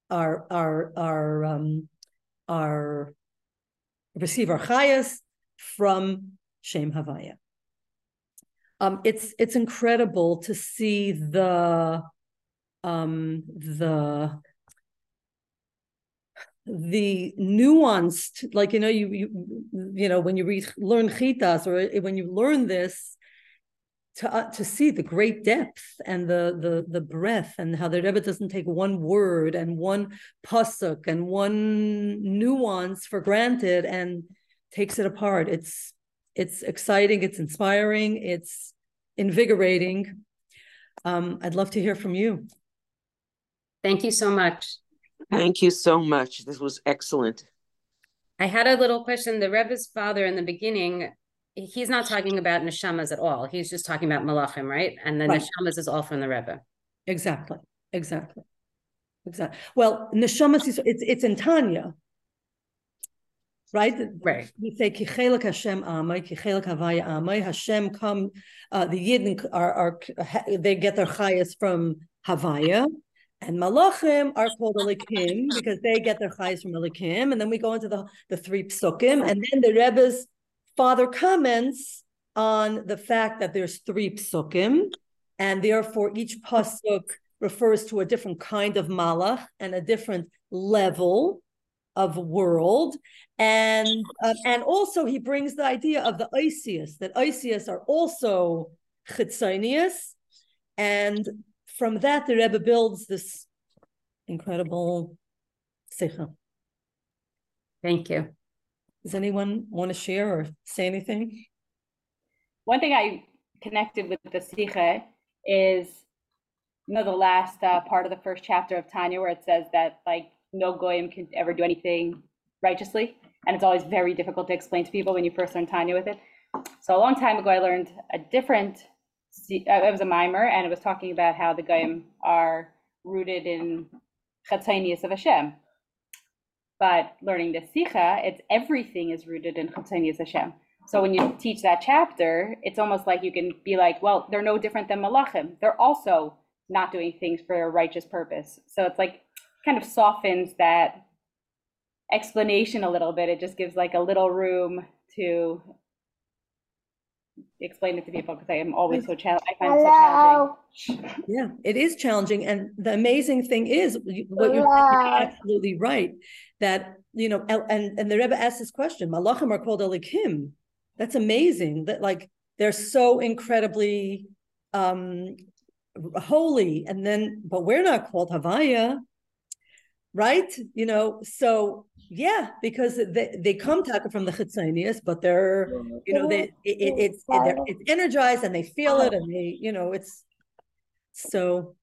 are are are um are receive our chayas from Shem Havaya um, it's it's incredible to see the um, the the nuanced like you know you you you know when you read learn chitas or when you learn this to uh, to see the great depth and the the the breadth and how the Rebbe doesn't take one word and one pasuk and one nuance for granted and takes it apart. It's it's exciting, it's inspiring, it's invigorating. Um, I'd love to hear from you. Thank you so much. Thank you so much. This was excellent. I had a little question. The Rebbe's father in the beginning, he's not talking about neshamas at all. He's just talking about malachim, right? And the right. neshamas is all from the Rebbe. Exactly. Exactly. Exactly. Well, neshamas is it's it's in Tanya, right? Right. We say Kichelak Hashem Amai, Kichelak Havaya Amai. Hashem come. Uh, the Yidden are are they get their chayas from Havaya, and Malachim are called Elikim because they get their chayas from Elikim. And then we go into the the three psukim, and then the Rebbe's father comments on the fact that there's three psukim, and therefore each pasuk refers to a different kind of malach and a different level of world and uh, and also he brings the idea of the Isius that Isius are also chitzonius and from that the Rebbe builds this incredible Sicha. Thank you. Does anyone want to share or say anything? One thing I connected with the Sikha is, you know, the last uh, part of the first chapter of Tanya where it says that like no goyim can ever do anything righteously, and it's always very difficult to explain to people when you first learn Tanya with it. So a long time ago, I learned a different. uh, It was a mimer, and it was talking about how the goyim are rooted in chatzonius of Hashem. But learning the Sikha, it's everything is rooted in chatzonius Hashem. So when you teach that chapter, it's almost like you can be like, well, they're no different than malachim. They're also not doing things for a righteous purpose. So it's like kind of softens that explanation a little bit. It just gives like a little room to explain it to people because I am always so challenged. I find it so challenging. Yeah, it is challenging. And the amazing thing is what you're saying, you're absolutely right. That, you know, and, and the Rebbe asked this question, Malachim are called Elikim. That's amazing that like they're so incredibly um holy. And then, but we're not called Havaya, right? You know, so yeah, because they, they come taka from the Chitzonius, but they're you know they it, it, it's they're, it's energized and they feel it and they you know it's so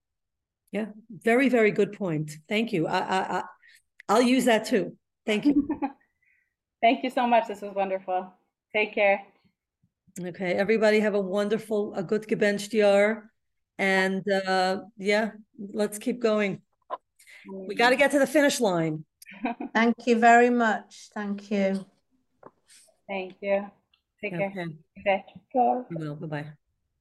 yeah very very good point thank you i i, I i'll use that too thank you Thank you so much. This was wonderful. Take care. okay everybody have a wonderful a good gebenchtjahr and uh yeah let's keep going we got to get to the finish line Thank you very much. Thank you. Thank you. Take care. okay Okay. we bye-bye